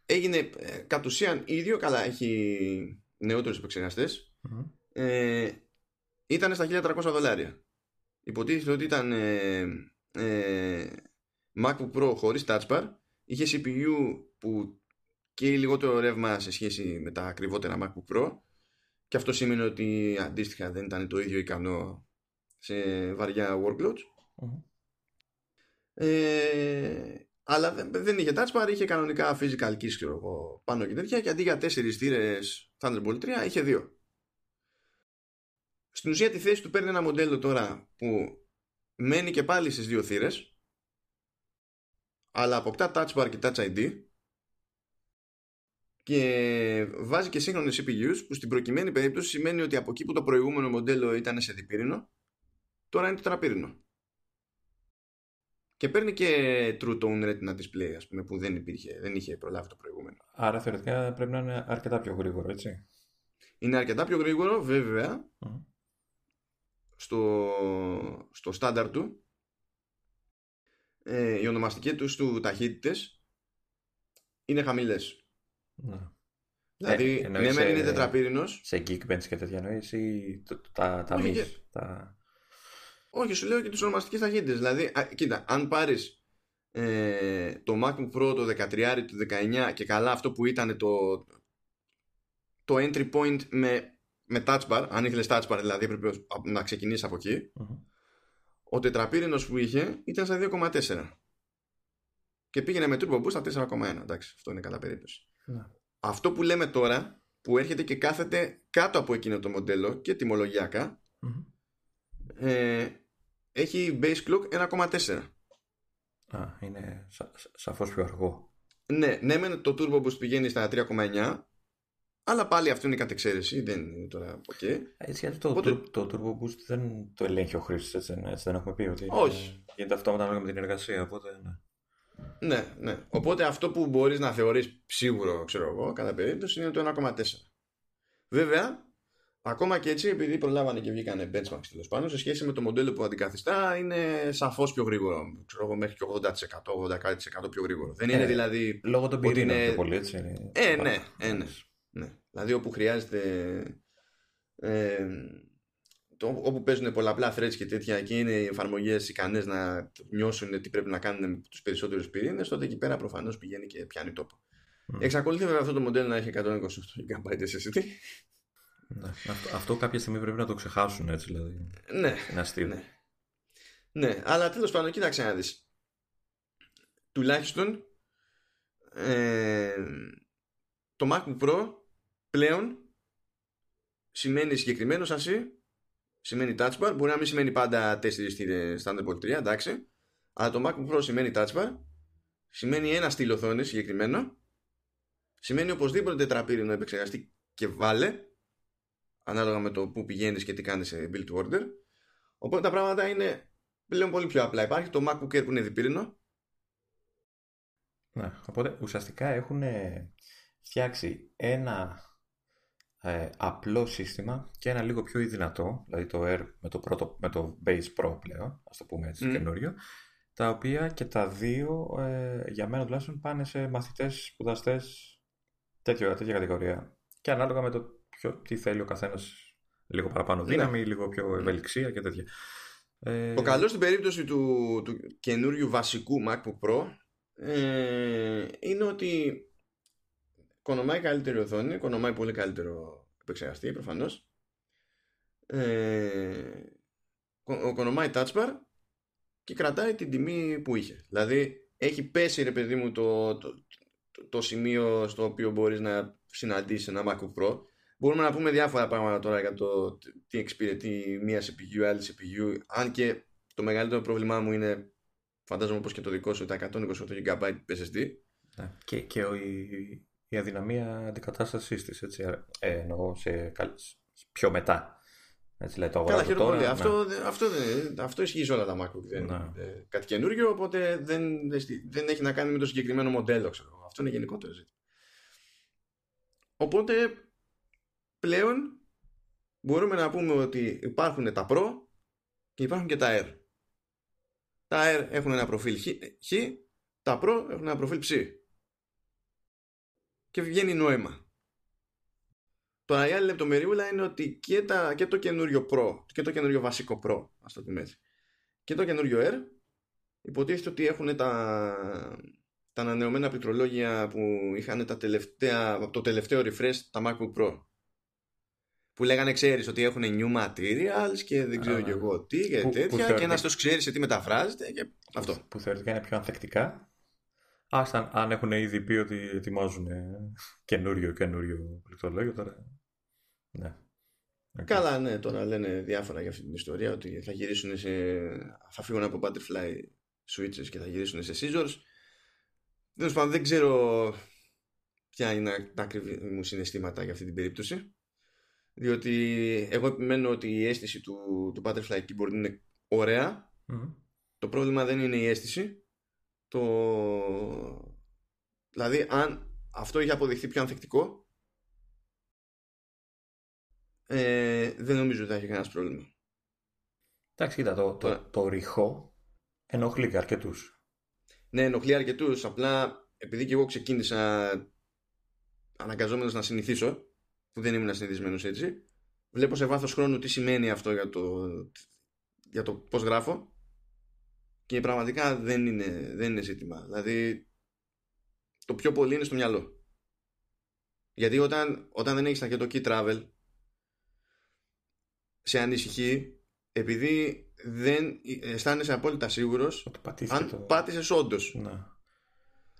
έγινε ε, κατ' ουσίαν ίδιο καλά έχει νεότερους επεξεργαστές. Ε, ήταν στα 1300 δολάρια. Υποτίθεται ότι ήταν ε, ε, MacBook Pro χωρίς Touch Bar, είχε CPU που και λιγότερο ρεύμα σε σχέση με τα ακριβότερα MacBook Pro και αυτό σημαίνει ότι αντίστοιχα δεν ήταν το ίδιο ικανό σε βαριά workloads. Ε, αλλά δεν, είχε touch bar, είχε κανονικά physical keys ξέρω πάνω και τέτοια και αντί για τέσσερις θύρες Thunderbolt 3 είχε δύο. Στην ουσία τη θέση του παίρνει ένα μοντέλο τώρα που μένει και πάλι στις δύο θύρες αλλά αποκτά touch bar και touch ID και βάζει και σύγχρονες CPUs που στην προκειμένη περίπτωση σημαίνει ότι από εκεί που το προηγούμενο μοντέλο ήταν σε διπύρινο τώρα είναι τετραπύρινο. Και παίρνει και True Tone Retina Display ας πούμε, που δεν, υπήρχε, δεν είχε προλάβει το προηγούμενο. Άρα θεωρητικά πρέπει να είναι αρκετά πιο γρήγορο έτσι. Είναι αρκετά πιο γρήγορο στο, στο στάνταρ του ε, οι ονομαστικοί τους του ταχύτητες είναι χαμηλές ναι. Δηλαδή, ε, ναι, μεν είναι τετραπύρινος. Σε Geekbench και τέτοια εννοείς ή τα, τα, Όχι, τα... Όχι, σου λέω και τους ονομαστικέ ταχύτητες. Δηλαδή, α, κοίτα, αν πάρεις ε, το MacBook Pro το 13 του 19 και καλά αυτό που ήταν το, το entry point με, με touch bar, αν ήθελες touch bar δηλαδή έπρεπε να ξεκινήσεις από εκεί, mm-hmm. Ο τετραπύρινος που είχε ήταν στα 2,4 και πήγαινε με turbo boost στα 4,1 εντάξει, αυτό είναι κατά περίπτωση ναι. Αυτό που λέμε τώρα, που έρχεται και κάθεται κάτω από εκείνο το μοντέλο και τιμολογιακά, ε, έχει base clock 1,4. Α, είναι σα, σαφώς πιο αργό. Ναι, ναι, με το turbo boost πηγαίνει στα 3,9, αλλά πάλι αυτό είναι κατ' εξαίρεση, δεν είναι τώρα okay. Έτσι, γιατί το, Οπότε... το, turbo boost δεν το ελέγχει ο χρήστης, έτσι, έτσι, δεν έχουμε πει ότι Όχι. γίνεται αυτό με την εργασία, οπότε ναι. Ναι, ναι. Οπότε αυτό που μπορείς να θεωρείς σίγουρο, ξέρω εγώ, κατά περίπτωση είναι το 1,4. Βέβαια, ακόμα και έτσι, επειδή προλάβανε και βγήκανε benchmarks τέλος πάνω, σε σχέση με το μοντέλο που αντικαθιστά, είναι σαφώς πιο γρήγορο. Ξέρω εγώ, μέχρι και 80%, 80% πιο γρήγορο. Δεν είναι ε, δηλαδή. Λόγω των πυρήνων είναι... πιο πολύ, έτσι. Είναι... Ε, ναι, ε, ναι, ναι. Δηλαδή όπου χρειάζεται. Ε, όπου παίζουν πολλαπλά threads και τέτοια και είναι οι εφαρμογές ικανές να νιώσουν τι πρέπει να κάνουν με τους περισσότερους πυρήνες, τότε εκεί πέρα προφανώς πηγαίνει και πιάνει τόπο. Mm. Εξακολουθεί βέβαια αυτό το μοντέλο να έχει 128 GB SSD. Ναι, αυτό, αυτό κάποια στιγμή πρέπει να το ξεχάσουν έτσι δηλαδή. Ναι. Είναι αστείο. Ναι, ναι αλλά τέλος πάντων, κοίταξε να δεις. Τουλάχιστον ε, το MacBook Pro πλέον σημαίνει συγκεκριμένο σασί σημαίνει touch bar. Μπορεί να μην σημαίνει πάντα 4 στη Thunderbolt 3, εντάξει. Αλλά το MacBook Pro σημαίνει touch bar. Σημαίνει ένα στυλ οθόνης συγκεκριμένο. Σημαίνει οπωσδήποτε τετραπύρινο επεξεργαστή και βάλε. Ανάλογα με το που πηγαίνεις και τι κάνεις σε build to order. Οπότε τα πράγματα είναι πλέον πολύ πιο απλά. Υπάρχει το MacBook Air που είναι διπύρινο. Ναι, οπότε ουσιαστικά έχουν φτιάξει ένα ε, απλό σύστημα και ένα λίγο πιο δυνατό, δηλαδή το Air με το, πρώτο, με το Base Pro πλέον, ας το πούμε έτσι, mm. καινούριο, τα οποία και τα δύο, ε, για μένα τουλάχιστον, πάνε σε μαθητές, σπουδαστές τέτοια, τέτοια κατηγορία. Και ανάλογα με το ποιο, τι θέλει ο καθένας, λίγο παραπάνω ναι. δύναμη, λίγο πιο ευελιξία και τέτοια. Ε... Το καλό στην περίπτωση του, του καινούριου βασικού MacBook Pro ε, είναι ότι Κονομάει καλύτερη οθόνη, κονομάει πολύ καλύτερο επεξεργαστή προφανώς. Ε, κονομάει touch bar και κρατάει την τιμή που είχε. Δηλαδή έχει πέσει ρε παιδί μου το, το, το, σημείο στο οποίο μπορείς να συναντήσεις ένα MacBook Pro. Μπορούμε να πούμε διάφορα πράγματα τώρα για το τι εξυπηρετεί μία CPU, άλλη CPU. Αν και το μεγαλύτερο πρόβλημά μου είναι, φαντάζομαι πως και το δικό σου, τα 128 GB SSD. Ναι. Και, και ο, η αδυναμία αντικατάστασής της. Ε, εννοώ σε, πιο μετά. Έτσι λέει το Καλά, χαίρομαι πολύ. Αυτό, ναι. αυτό, αυτό ισχύει σε όλα τα MacBook. Δεν ναι. είναι κάτι καινούριο, οπότε δεν, δεν έχει να κάνει με το συγκεκριμένο μοντέλο. Ξέρω. Αυτό είναι γενικότερο ζήτημα. Οπότε πλέον μπορούμε να πούμε ότι υπάρχουν τα Pro και υπάρχουν και τα Air. Τα Air έχουν ένα προφίλ Χ, τα Pro έχουν ένα προφίλ Ψ και βγαίνει νόημα. Τώρα η άλλη λεπτομεριούλα είναι ότι και, τα, και το καινούριο Pro και το καινούριο βασικό Pro, ας το πούμε έτσι, και το καινούριο Air υποτίθεται ότι έχουν τα, τα ανανεωμένα πληκτρολόγια που είχαν τα τελευταία, το τελευταίο refresh τα MacBook Pro. που λέγανε ξέρεις ότι έχουν new materials και δεν ξέρω κι εγώ τι και που, τέτοια που και να το ξέρεις σε τι μεταφράζεται και αυτό. Που θεωρητικά είναι πιο ανθεκτικά. Άστα αν έχουν ήδη πει ότι ετοιμάζουν καινούριο καινούριο πληκτρολόγιο τώρα. Ναι. Καλά, ναι, τώρα λένε διάφορα για αυτή την ιστορία ότι θα γυρίσουν σε. θα φύγουν από butterfly switches και θα γυρίσουν σε scissors. Τέλος πάντων, δεν ξέρω ποια είναι τα ακριβή μου συναισθήματα για αυτή την περίπτωση. Διότι εγώ επιμένω ότι η αίσθηση του, του butterfly keyboard είναι ωραία. Το πρόβλημα δεν είναι η αίσθηση. Το... Δηλαδή, αν αυτό είχε αποδειχθεί πιο ανθεκτικό, ε, δεν νομίζω ότι θα έχει κανένας πρόβλημα. Εντάξει, κοίτα, το, το, το ρηχό ενοχλεί αρκετούς. Ναι, ενοχλεί αρκετούς. Απλά επειδή και εγώ ξεκίνησα αναγκαζόμενος να συνηθίσω, που δεν ήμουν συνηθισμένος έτσι, βλέπω σε βάθος χρόνου τι σημαίνει αυτό για το, για το πώς γράφω και πραγματικά δεν είναι, δεν είναι ζήτημα. Δηλαδή, το πιο πολύ είναι στο μυαλό. Γιατί όταν, όταν δεν έχεις το key travel, σε ανησυχεί επειδή δεν αισθάνεσαι απόλυτα σίγουρος αν το... πάτησες όντως. Ναι.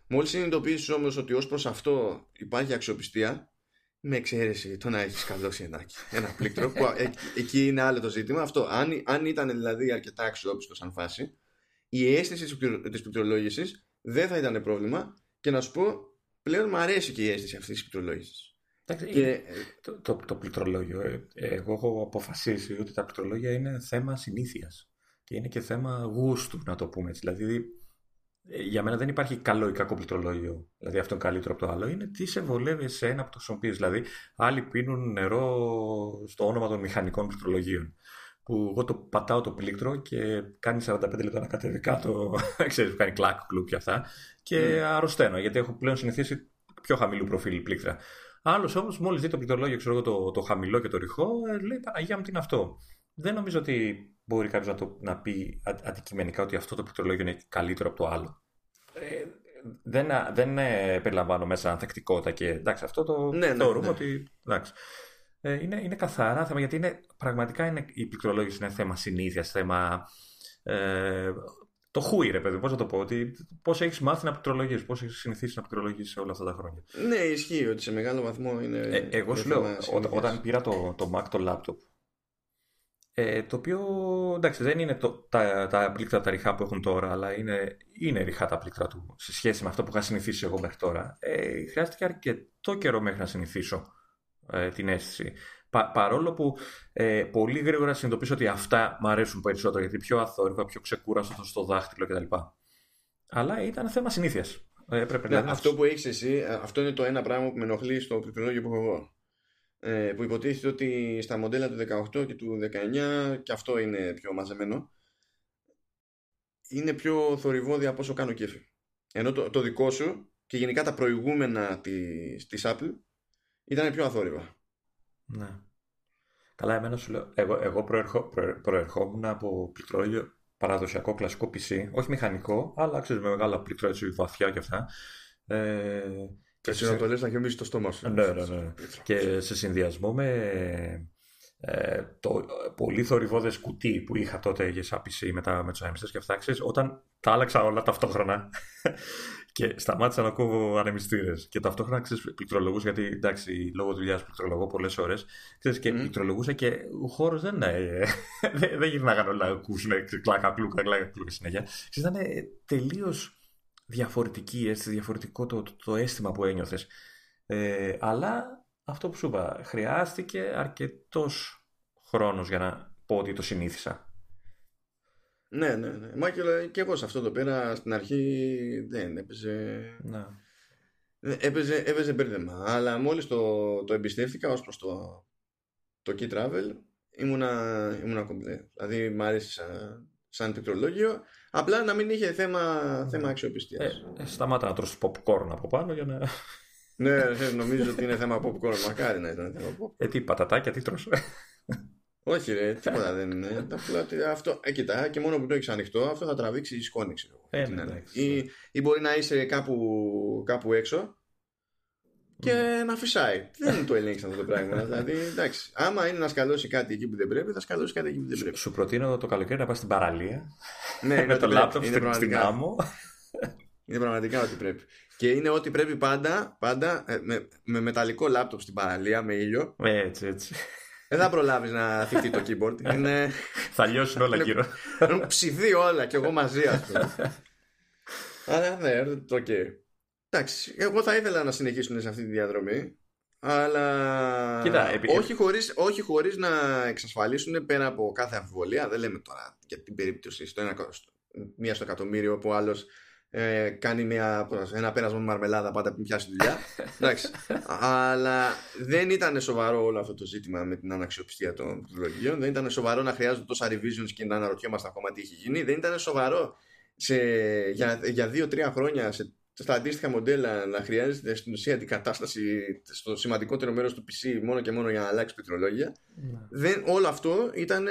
Μόλις συνειδητοποιήσεις όμως ότι ως προς αυτό υπάρχει αξιοπιστία με εξαίρεση το να έχεις καλώσει ένα, ένα πλήκτρο που εκεί είναι άλλο το ζήτημα αυτό αν, αν ήταν δηλαδή αρκετά αξιόπιστο σαν φάση η αίσθηση της πληκτρολόγησης δεν θα ήταν πρόβλημα και να σου πω πλέον μου αρέσει και η αίσθηση αυτής της πληκτρολόγησης και... το, το, το πληκτρολόγιο. Ε, εγώ έχω αποφασίσει ότι τα πληκτρολόγια είναι θέμα συνήθειας. Και είναι και θέμα γούστου, να το πούμε έτσι. Δηλαδή, ε, για μένα δεν υπάρχει καλό ή κακό πληκτρολόγιο. Δηλαδή, αυτό είναι καλύτερο από το άλλο. Είναι τι σε βολεύει σε ένα από το χρησιμοποιείς. Δηλαδή, άλλοι πίνουν νερό στο όνομα των μηχανικών πληκτρολογίων. Που εγώ το πατάω το πλήκτρο και κάνει 45 λεπτά να κατέβει κάτω. ξέρεις που κάνει κλακ, κλουκ και αυτά. Και mm. αρρωσταίνω γιατί έχω πλέον συνηθίσει πιο χαμηλού προφίλ πλήκτρα. Άλλος όμως, μόλις δει το πληκτρολόγιο, ξέρω το, το χαμηλό και το ρηχό, ε, λέει Παναγία μου τι είναι αυτό. Δεν νομίζω ότι μπορεί κάποιος να, να πει αντικειμενικά ότι αυτό το πληκτρολόγιο είναι καλύτερο από το άλλο. Ε, δεν, δεν ε, περιλαμβάνω μέσα ανθεκτικότητα και εντάξει, αυτό το ναι, ναι θεωρούμε ναι. ότι. Εντάξει. Ε, είναι, είναι καθαρά θέμα γιατί είναι, πραγματικά είναι, η πληκτρολόγηση είναι θέμα συνήθειας, θέμα ε, το χούι, ρε παιδί, πώς να το πω, ότι πώς έχεις μάθει να πληκτρολογείς, πώς έχεις συνηθίσει να πληκτρολογείς όλα αυτά τα χρόνια. Ναι, ισχύει ότι σε μεγάλο βαθμό είναι. Ε, εγώ σου λέω, όταν πήρα το, το Mac, το laptop, ε, το οποίο εντάξει δεν είναι το, τα, τα πλήκτρα τα ριχά που έχουν τώρα, αλλά είναι, είναι ριχά τα πλήκτρα του σε σχέση με αυτό που είχα συνηθίσει εγώ μέχρι τώρα. Ε, χρειάστηκε αρκετό καιρό μέχρι να συνηθίσω ε, την αίσθηση. Πα, παρόλο που ε, πολύ γρήγορα συνειδητοποίησα ότι αυτά μου αρέσουν περισσότερο γιατί πιο αθόρυβα, πιο ξεκούραστο στο δάχτυλο κτλ. Αλλά ήταν θέμα συνήθειας. Ε, ναι, αυτό που έχεις εσύ, ε, αυτό είναι το ένα πράγμα που με ενοχλεί στο πληκτρολόγιο που έχω εγώ. Ε, που υποτίθεται ότι στα μοντέλα του 18 και του 19 και αυτό είναι πιο μαζεμένο είναι πιο θορυβόδια από όσο κάνω κέφι. Ενώ το, το δικό σου και γενικά τα προηγούμενα της, της Apple ήταν πιο αθόρυβα. Ναι. Καλά, εμένα σου λέω, εγώ, εγώ προερχό, προερχόμουν από πληκτρόλιο παραδοσιακό κλασικό PC, όχι μηχανικό, αλλά ξέρεις με μεγάλα πληκτρόλιο βαθιά και αυτά. Ε, και εσύ να το λες να γεμίσει το στόμα σου. Ναι, ναι, ναι. Και σε συνδυασμό με ε, το πολύ θορυβόδε κουτί που είχα τότε για σαν PC με, τα, με τους και αυτά, ξέρεις, όταν τα άλλαξα όλα ταυτόχρονα και σταμάτησα να κόβω ανεμιστήρες. Και ταυτόχρονα ξέρεις πληκτρολογούσα, γιατί εντάξει, λόγω δουλειάς πληκτρολογώ πολλές ώρες. Και mm. πληκτρολογούσα και ο χώρος δεν είναι. δεν, δεν γυρνάγαν όλα να ακούσουν κλάκα, κλούκα, κλάκα, κλούκα συνέχεια. Ήταν τελείως διαφορετική, έτσι, διαφορετικό το, το, το αίσθημα που ένιωθες. Ε, αλλά αυτό που σου είπα, χρειάστηκε αρκετός χρόνος για να πω ότι το συνήθισα. Ναι, ναι, ναι. Μα και, εγώ σε αυτό το πέρα στην αρχή δεν έπαιζε. Ναι. Έπαιζε, έπαιζε μπέρδεμα. Αλλά μόλις το, το εμπιστεύτηκα ως προς το, το Key Travel ήμουνα, ήμουνα κομπλέ. Δηλαδή μ' άρεσε σαν, σαν πληκτρολόγιο. Απλά να μην είχε θέμα, ναι. θέμα αξιοπιστίας. Ε, ε, σταμάτα να τρώσει popcorn από πάνω για να. ναι, νομίζω ότι είναι θέμα popcorn. Μακάρι να ήταν θέμα popcorn. Ε, τι πατατάκια, τι τρως; Όχι, ρε, τίποτα δεν είναι. αυτό, ε, κοιτά, και μόνο που το έχεις ανοιχτό, αυτό θα τραβήξει η σκόνη, ξέρω. Ε, ναι, ή, ή μπορεί να είσαι κάπου, κάπου έξω και να φυσάει. Δεν το ελέγξει αυτό το πράγμα. δηλαδή, εντάξει, άμα είναι να σκαλώσει κάτι εκεί που δεν πρέπει, θα σκαλώσει κάτι εκεί που δεν πρέπει. Σου προτείνω το καλοκαίρι να πας στην παραλία. Ναι, με το λάπτοπ στην άμμο. Είναι πραγματικά ό,τι πρέπει. Και είναι ό,τι πρέπει πάντα, πάντα ε, με, με μεταλλικό λάπτοπ στην παραλία, με ήλιο. Έτσι, έτσι. Δεν θα προλάβεις να θιχτεί το keyboard. Είναι... θα λιώσουν όλα γύρω. Έχουν ψηθεί όλα και εγώ μαζί, ας πούμε. Αλλά ναι, το οκ. Εντάξει, εγώ θα ήθελα να συνεχίσουν σε αυτή τη διαδρομή. Αλλά Κοίτα, όχι, χωρίς, όχι χωρίς να εξασφαλίσουν πέρα από κάθε αμφιβολία. Δεν λέμε τώρα για την περίπτωση στο ένα, μία στο εκατομμύριο που άλλος ε, κάνει μια, ένα πέρασμα με μαρμελάδα πάντα πριν πιάσει δουλειά. Εντάξει. Αλλά δεν ήταν σοβαρό όλο αυτό το ζήτημα με την αναξιοπιστία των πληκτρολογίων. Δεν ήταν σοβαρό να χρειάζονται τόσα revisions και να αναρωτιόμαστε ακόμα τι έχει γίνει. Δεν ήταν σοβαρό σε, για, για δύο-τρία χρόνια σε, στα αντίστοιχα μοντέλα να χρειάζεται στην ουσία την κατάσταση στο σημαντικότερο μέρος του PC μόνο και μόνο για να αλλάξει πληκτρολόγια. Ναι. Δεν, όλο αυτό ήταν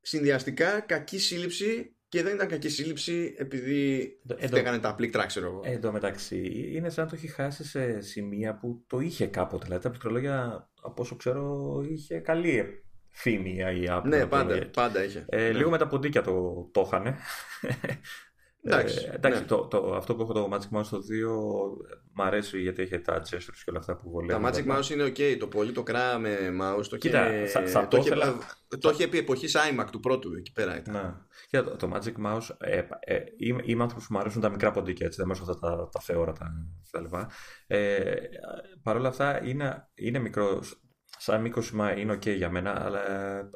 συνδυαστικά κακή σύλληψη και δεν ήταν κακή σύλληψη επειδή δεν έκανε τα πλήκτρα, ξέρω εγώ. Εν τω μεταξύ, είναι σαν να το έχει χάσει σε σημεία που το είχε κάποτε. Δηλαδή, τα πληκτρολόγια, από όσο ξέρω, είχε καλή φήμη η Apple. Ναι, πάντα, πάντα είχε. Ε, ναι. Λίγο με τα ποντίκια το, το είχαν. Εντάξει, ε, εντάξει ναι. το, το, αυτό που έχω το Magic Mouse στο 2 μ' αρέσει γιατί έχει τα gestures και όλα αυτά που βολεύουν. Τα Magic Mouse είναι ok, το πολύ το κρά με mouse το, Κοίτα, και... θα, θα το, το, είχε, ήθελα... το είχε επί εποχής iMac του πρώτου εκεί πέρα ήταν. Να. Κοίτα, το, το Magic Mouse, ε, ε, είμαι, είμαι άνθρωπος που μου αρέσουν τα μικρά ποντίκια, έτσι, δεν μου αρέσουν αυτά τα, τα θεόρατα κτλ. Ε, Παρ' όλα αυτά είναι, είναι μικρό, σαν μήκος είναι ok για μένα, αλλά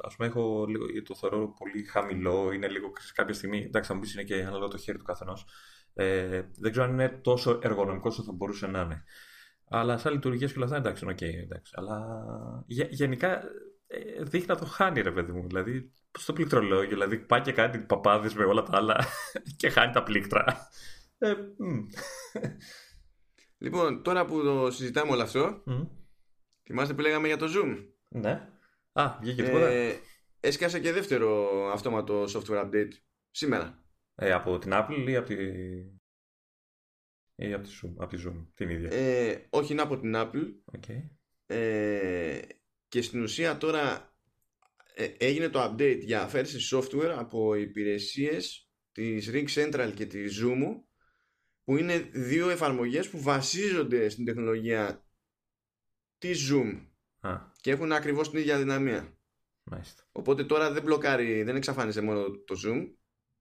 ας πούμε έχω λίγο, το θεωρώ πολύ χαμηλό, είναι λίγο σε κάποια στιγμή, εντάξει θα μου πεις είναι και αναλόγω το χέρι του καθενός, ε, δεν ξέρω αν είναι τόσο εργονομικός όσο θα μπορούσε να είναι. Αλλά σαν λειτουργίες και όλα αυτά εντάξει, είναι ok, εντάξει. Αλλά γε, γενικά ε, δείχνει να το χάνει ρε παιδί μου, δηλαδή στο πληκτρολόγιο, δηλαδή πάει και κάνει παπάδες με όλα τα άλλα και χάνει τα πλήκτρα. Ε, λοιπόν, τώρα που το συζητάμε όλο αυτό, mm. θυμάστε που λέγαμε για το Zoom; Ναι. Α, βγήκε τίποτα. Ε, έσκασε και δεύτερο αυτόματο software update σήμερα. Ε, από την Apple ή από τη... Ή από τη, Zoom, από τη Zoom, την ίδια. Ε, όχι, είναι από την Apple. Okay. Ε, και στην ουσία τώρα ε, έγινε το update για αφαίρεση software από υπηρεσίες της Ring Central και της Zoom που είναι δύο εφαρμογές που βασίζονται στην τεχνολογία της Zoom Α. και έχουν ακριβώς την ίδια δυναμία. Μάλιστα. Οπότε τώρα δεν μπλοκάρει, δεν εξαφάνισε μόνο το Zoom,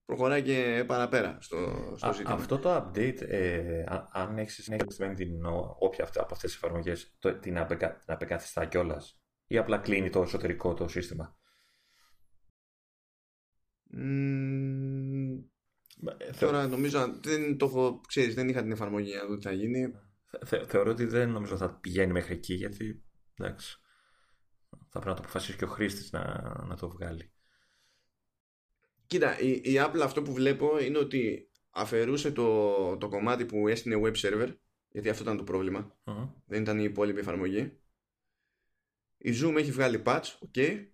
προχωράει και παραπέρα στο, στο Α, ζήτημα. Αυτό το update, ε, αν έχεις συνεχισμένη την όποια από αυτές τις εφαρμογές, το, την, απεκα, την απεκαθιστά κιόλας ή απλά κλείνει το εσωτερικό το σύστημα. Mm, τώρα νομίζω δεν το έχω, ξέρεις, δεν είχα την εφαρμογή να δω τι θα γίνει. Θε, θεωρώ ότι δεν νομίζω θα πηγαίνει μέχρι εκεί γιατί εντάξει, θα πρέπει να το αποφασίσει και ο χρήστης να, να το βγάλει. Κοίτα, η, η Apple αυτό που βλέπω είναι ότι αφαιρούσε το, το κομμάτι που έστεινε web server γιατί αυτό ήταν το προβλημα uh-huh. δεν ήταν η υπόλοιπη εφαρμογή η Zoom έχει βγάλει patch, ok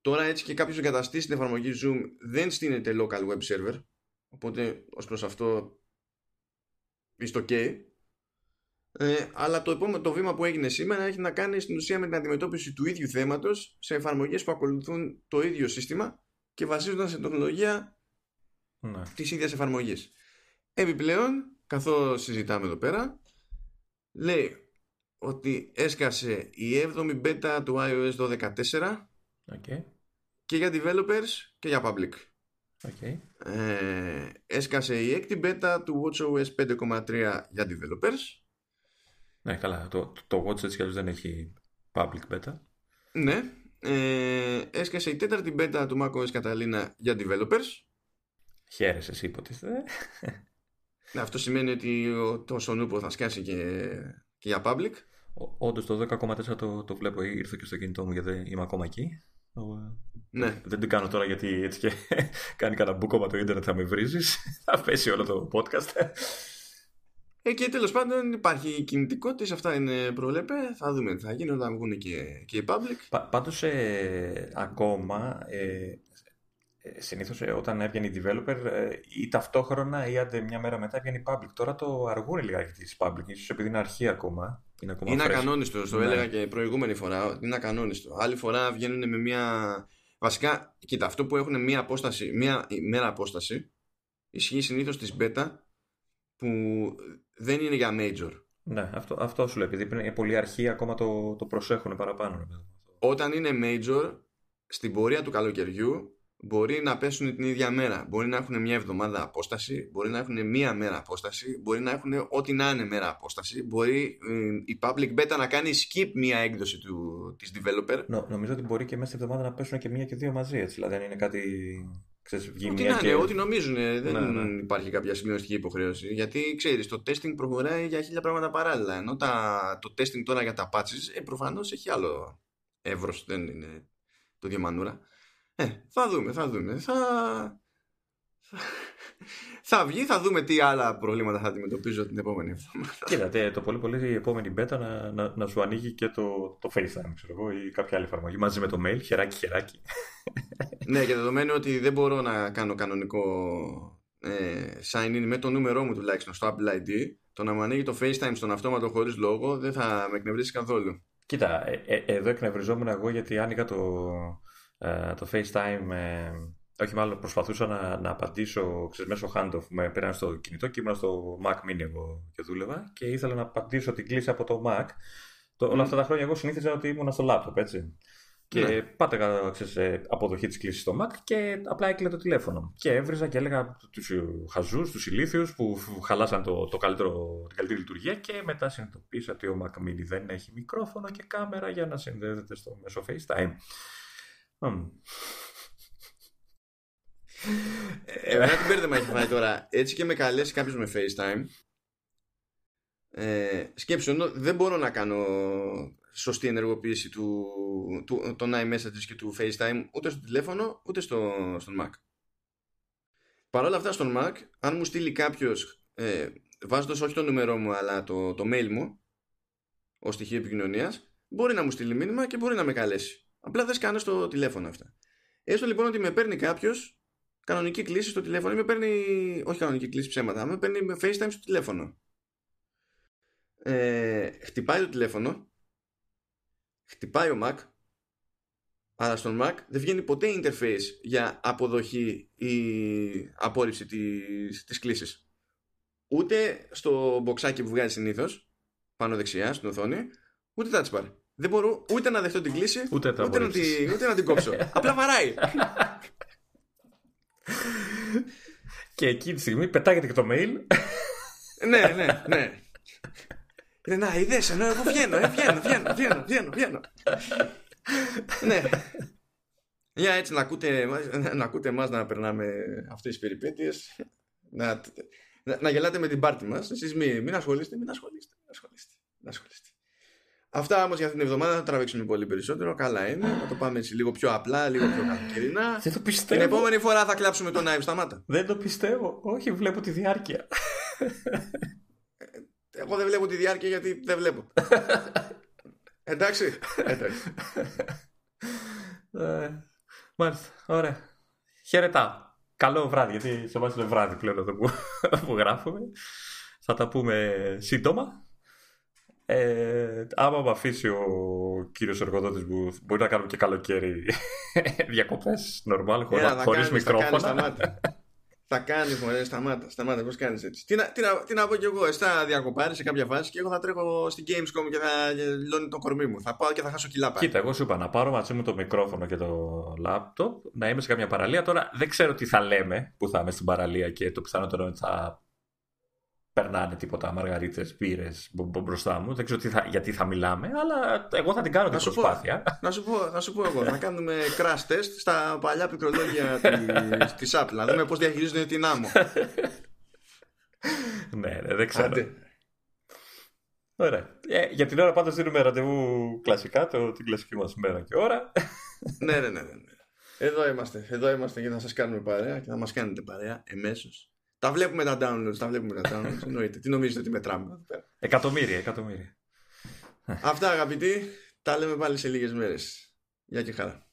τώρα έτσι και κάποιος εγκαταστήσει την εφαρμογή Zoom δεν στείνεται local web server οπότε ως προς αυτό είστε ok ε, αλλά το επόμενο το βήμα που έγινε σήμερα έχει να κάνει στην ουσία με την αντιμετώπιση του ίδιου θέματος σε εφαρμογές που ακολουθούν το ίδιο σύστημα και βασίζονταν σε τεχνολογία ναι. της ίδιας εφαρμογής. Επιπλέον, καθώς συζητάμε εδώ πέρα, λέει ότι έσκασε η 7η beta του iOS 12.4 okay. και για developers και για public. Okay. Ε, έσκασε η 6η beta του WatchOS 5.3 για developers. Ναι, καλά. Το, το Watch έτσι δεν έχει public beta. Ναι. Ε, έσκασε η τέταρτη beta του macOS Catalina για developers. Χαίρεσαι εσύ υποτίθεται. Ναι, αυτό σημαίνει ότι το Sonupo θα σκάσει και, και για public. Όντως το 10,4 το, το βλέπω, ήρθε και στο κινητό μου γιατί είμαι ακόμα εκεί. Ναι. Δεν την κάνω τώρα γιατί έτσι και κάνει κανένα μπούκομα το ίντερνετ θα με βρίζεις. θα πέσει όλο το podcast. Ε, και τέλος πάντων υπάρχει κινητικότητα, αυτά είναι προβλέπε. Θα δούμε τι θα γίνει όταν βγουν και, και οι public. Πα, Πάντως ε, ακόμα ε, ε, συνήθως ε, όταν έβγαινε η developer ή ταυτόχρονα ή άντε μια μέρα μετά έβγαινε η public. Τώρα το αργούν λιγάκι της public, ίσως επειδή είναι αρχή ακόμα. Είναι, ακόμα είναι ακανόνιστο, το ναι. έλεγα και προηγούμενη φορά. Είναι ακανόνιστο. Άλλη φορά βγαίνουν με μια. Βασικά, κοίτα, αυτό που έχουν μια απόσταση, μια μέρα απόσταση, ισχύει συνήθως τη beta που δεν είναι για major. Ναι, αυτό, αυτό σου λέω. Επειδή είναι πολύ αρχή, ακόμα το, το προσέχουν παραπάνω. Όταν είναι major, στην πορεία του καλοκαιριού μπορεί να πέσουν την ίδια μέρα. Μπορεί να έχουν μια εβδομάδα απόσταση, μπορεί να έχουν μία μέρα απόσταση, μπορεί να έχουν ό,τι να είναι μέρα απόσταση. Μπορεί ε, η public beta να κάνει skip μία έκδοση του, της developer. Νο, νομίζω ότι μπορεί και μέσα στη εβδομάδα να πέσουν και μία και δύο μαζί, έτσι. Δηλαδή δεν είναι κάτι... Ξέρεις, βγει ό,τι να είναι, ό,τι νομίζουν. Δεν ναι, ναι. υπάρχει κάποια σημειωστική υποχρέωση. Γιατί ξέρεις, το testing προχωράει για χίλια πράγματα παράλληλα. Ενώ τα, το testing τώρα για τα patches ε, προφανώς έχει άλλο εύρος. Δεν είναι το διαμανούρα. Ε, θα δούμε, θα δούμε. Θα... θα βγει, θα δούμε τι άλλα προβλήματα θα αντιμετωπίζω την επόμενη εβδομάδα. Κοίτα, το πολύ πολύ η επόμενη beta να, να, να σου ανοίγει και το, το FaceTime, ξέρω εγώ, ή κάποια άλλη εφαρμογή μαζί με το mail, χεράκι, χεράκι. ναι, και δεδομένου ότι δεν μπορώ να κάνω κανονικό ε, sign in με το νούμερό μου τουλάχιστον στο Apple ID, το να μου ανοίγει το FaceTime στον αυτόματο χωρίς λόγο δεν θα με εκνευρίσει καθόλου. Κοίτα, ε, ε, εδώ εκνευριζόμουν εγώ γιατί άνοιγα το, ε, το FaceTime, ε, όχι μάλλον προσπαθούσα να, να απαντήσω ξέρεις, μέσω handoff. Με πήραν στο κινητό και ήμουν στο Mac Mini εγώ και δούλευα και ήθελα να απαντήσω την κλίση από το Mac. Το, Όλα αυτά τα χρόνια εγώ συνήθιζα ότι ήμουν στο laptop, έτσι. Και ναι. πάταγα ξέρεις, ε, αποδοχή της κλίσης στο Mac και απλά έκλεινε το τηλέφωνο. Και έβριζα και έλεγα τους χαζούς, τους ηλίθιους που χαλάσαν το, το καλύτερο, την καλύτερη λειτουργία. Και μετά συνειδητοποίησα ότι ο Mac Mini δεν έχει μικρόφωνο και κάμερα για να συνδέεται στο μέσο FaceTime. Εμένα την μπέρδεμα έχει φάει τώρα. Έτσι και με καλέσει κάποιος με FaceTime. Ε, σκέψου, δεν μπορώ να κάνω σωστή ενεργοποίηση του, του, των iMessages και του FaceTime ούτε στο τηλέφωνο ούτε στο, στον Mac. Παρ' όλα αυτά στον Mac, αν μου στείλει κάποιος ε, βάζοντας όχι το νούμερό μου αλλά το, το mail μου ως στοιχείο επικοινωνίας, μπορεί να μου στείλει μήνυμα και μπορεί να με καλέσει. Απλά δεν σκάνω στο τηλέφωνο αυτά. Έστω λοιπόν ότι με παίρνει κάποιος κανονική κλίση στο τηλέφωνο ή με παίρνει. Όχι κανονική κλίση ψέματα, με παίρνει με FaceTime στο τηλέφωνο. Ε, χτυπάει το τηλέφωνο, χτυπάει ο Mac, αλλά στον Mac δεν βγαίνει ποτέ interface για αποδοχή ή απόρριψη της, της κλήσης. Ούτε στο μποξάκι που βγάζει συνήθως πάνω δεξιά στην οθόνη, ούτε touch bar. Δεν μπορώ ούτε να δεχτώ την κλίση, ούτε, ούτε, να, την, ούτε να την κόψω. Απλά βαράει. και εκείνη τη στιγμή πετάγεται και το mail. ναι, ναι, ναι. Ε, να, είδες, ενώ εγώ βγαίνω, ε, βγαίνω, βγαίνω, βγαίνω, βγαίνω, βγαίνω. ναι. Για έτσι να ακούτε, να ακούτε εμάς να περνάμε αυτές τις περιπέτειες. Να, να, να γελάτε με την πάρτη μας. Εσείς μην, μην ασχολείστε, μην ασχολείστε, μην ασχολείστε. Μην ασχολείστε. Αυτά όμως για αυτήν την εβδομάδα θα τραβήξουμε πολύ περισσότερο. Καλά είναι. Θα το πάμε έτσι λίγο πιο απλά, λίγο πιο καλοκαιρινά. Δεν το πιστεύω. Την επόμενη φορά θα κλάψουμε τον Άιβ σταμάτα. Δεν το πιστεύω. Όχι, βλέπω τη διάρκεια. Εγώ δεν βλέπω τη διάρκεια γιατί δεν βλέπω. Εντάξει. Εντάξει. Ε, μάλιστα. Ωραία. Χαιρετάω. Καλό βράδυ, γιατί σε εμάς είναι βράδυ πλέον εδώ που, που γράφουμε. Θα τα πούμε σύντομα. Ε, άμα με αφήσει ο κύριος εργοδότης που μπορεί να κάνουμε και καλοκαίρι διακοπές, normal, χωρίς μικρόφωνα. Θα κάνεις, μωρέ, σταμάτα, σταμάτα, πώς κάνεις έτσι. Τι να, τι, να, τι να πω κι εγώ, εσύ θα διακοπάρεις σε κάποια φάση και εγώ θα τρέχω στην Gamescom και θα λιώνει το κορμί μου. Θα πάω και θα χάσω κιλά Κοίτα, εγώ σου είπα να πάρω μαζί μου το μικρόφωνο και το λάπτοπ, να είμαι σε κάποια παραλία. Τώρα δεν ξέρω τι θα λέμε που θα είμαι στην παραλία και το πιθανότερο είναι ότι θα περνάνε τίποτα μαργαρίτες, πύρες μπροστά μου. Δεν ξέρω τι θα, γιατί θα μιλάμε, αλλά εγώ θα την κάνω την προσπάθεια. Πω, να, σου πω, να σου πω εγώ, να κάνουμε crash test στα παλιά πληκτρολόγια τη Apple, να δούμε πώς διαχειρίζονται την άμμο. ναι, ναι, δεν ξέρω. Άντε. Ωραία. Ε, για την ώρα πάντως δίνουμε ραντεβού κλασικά, το, την κλασική μας μέρα και ώρα. ναι, ναι, ναι, ναι. Εδώ είμαστε. Εδώ είμαστε για να σας κάνουμε παρέα και να μας κάνετε παρέα εμέσως. Τα βλέπουμε τα downloads, τα βλέπουμε τα downloads. Εννοείται. Τι νομίζετε ότι μετράμε εδώ πέρα; Εκατομμύρια, εκατομμύρια. Αυτά αγαπητοί, τα λέμε πάλι σε λίγες μέρες. Γεια και χαρά.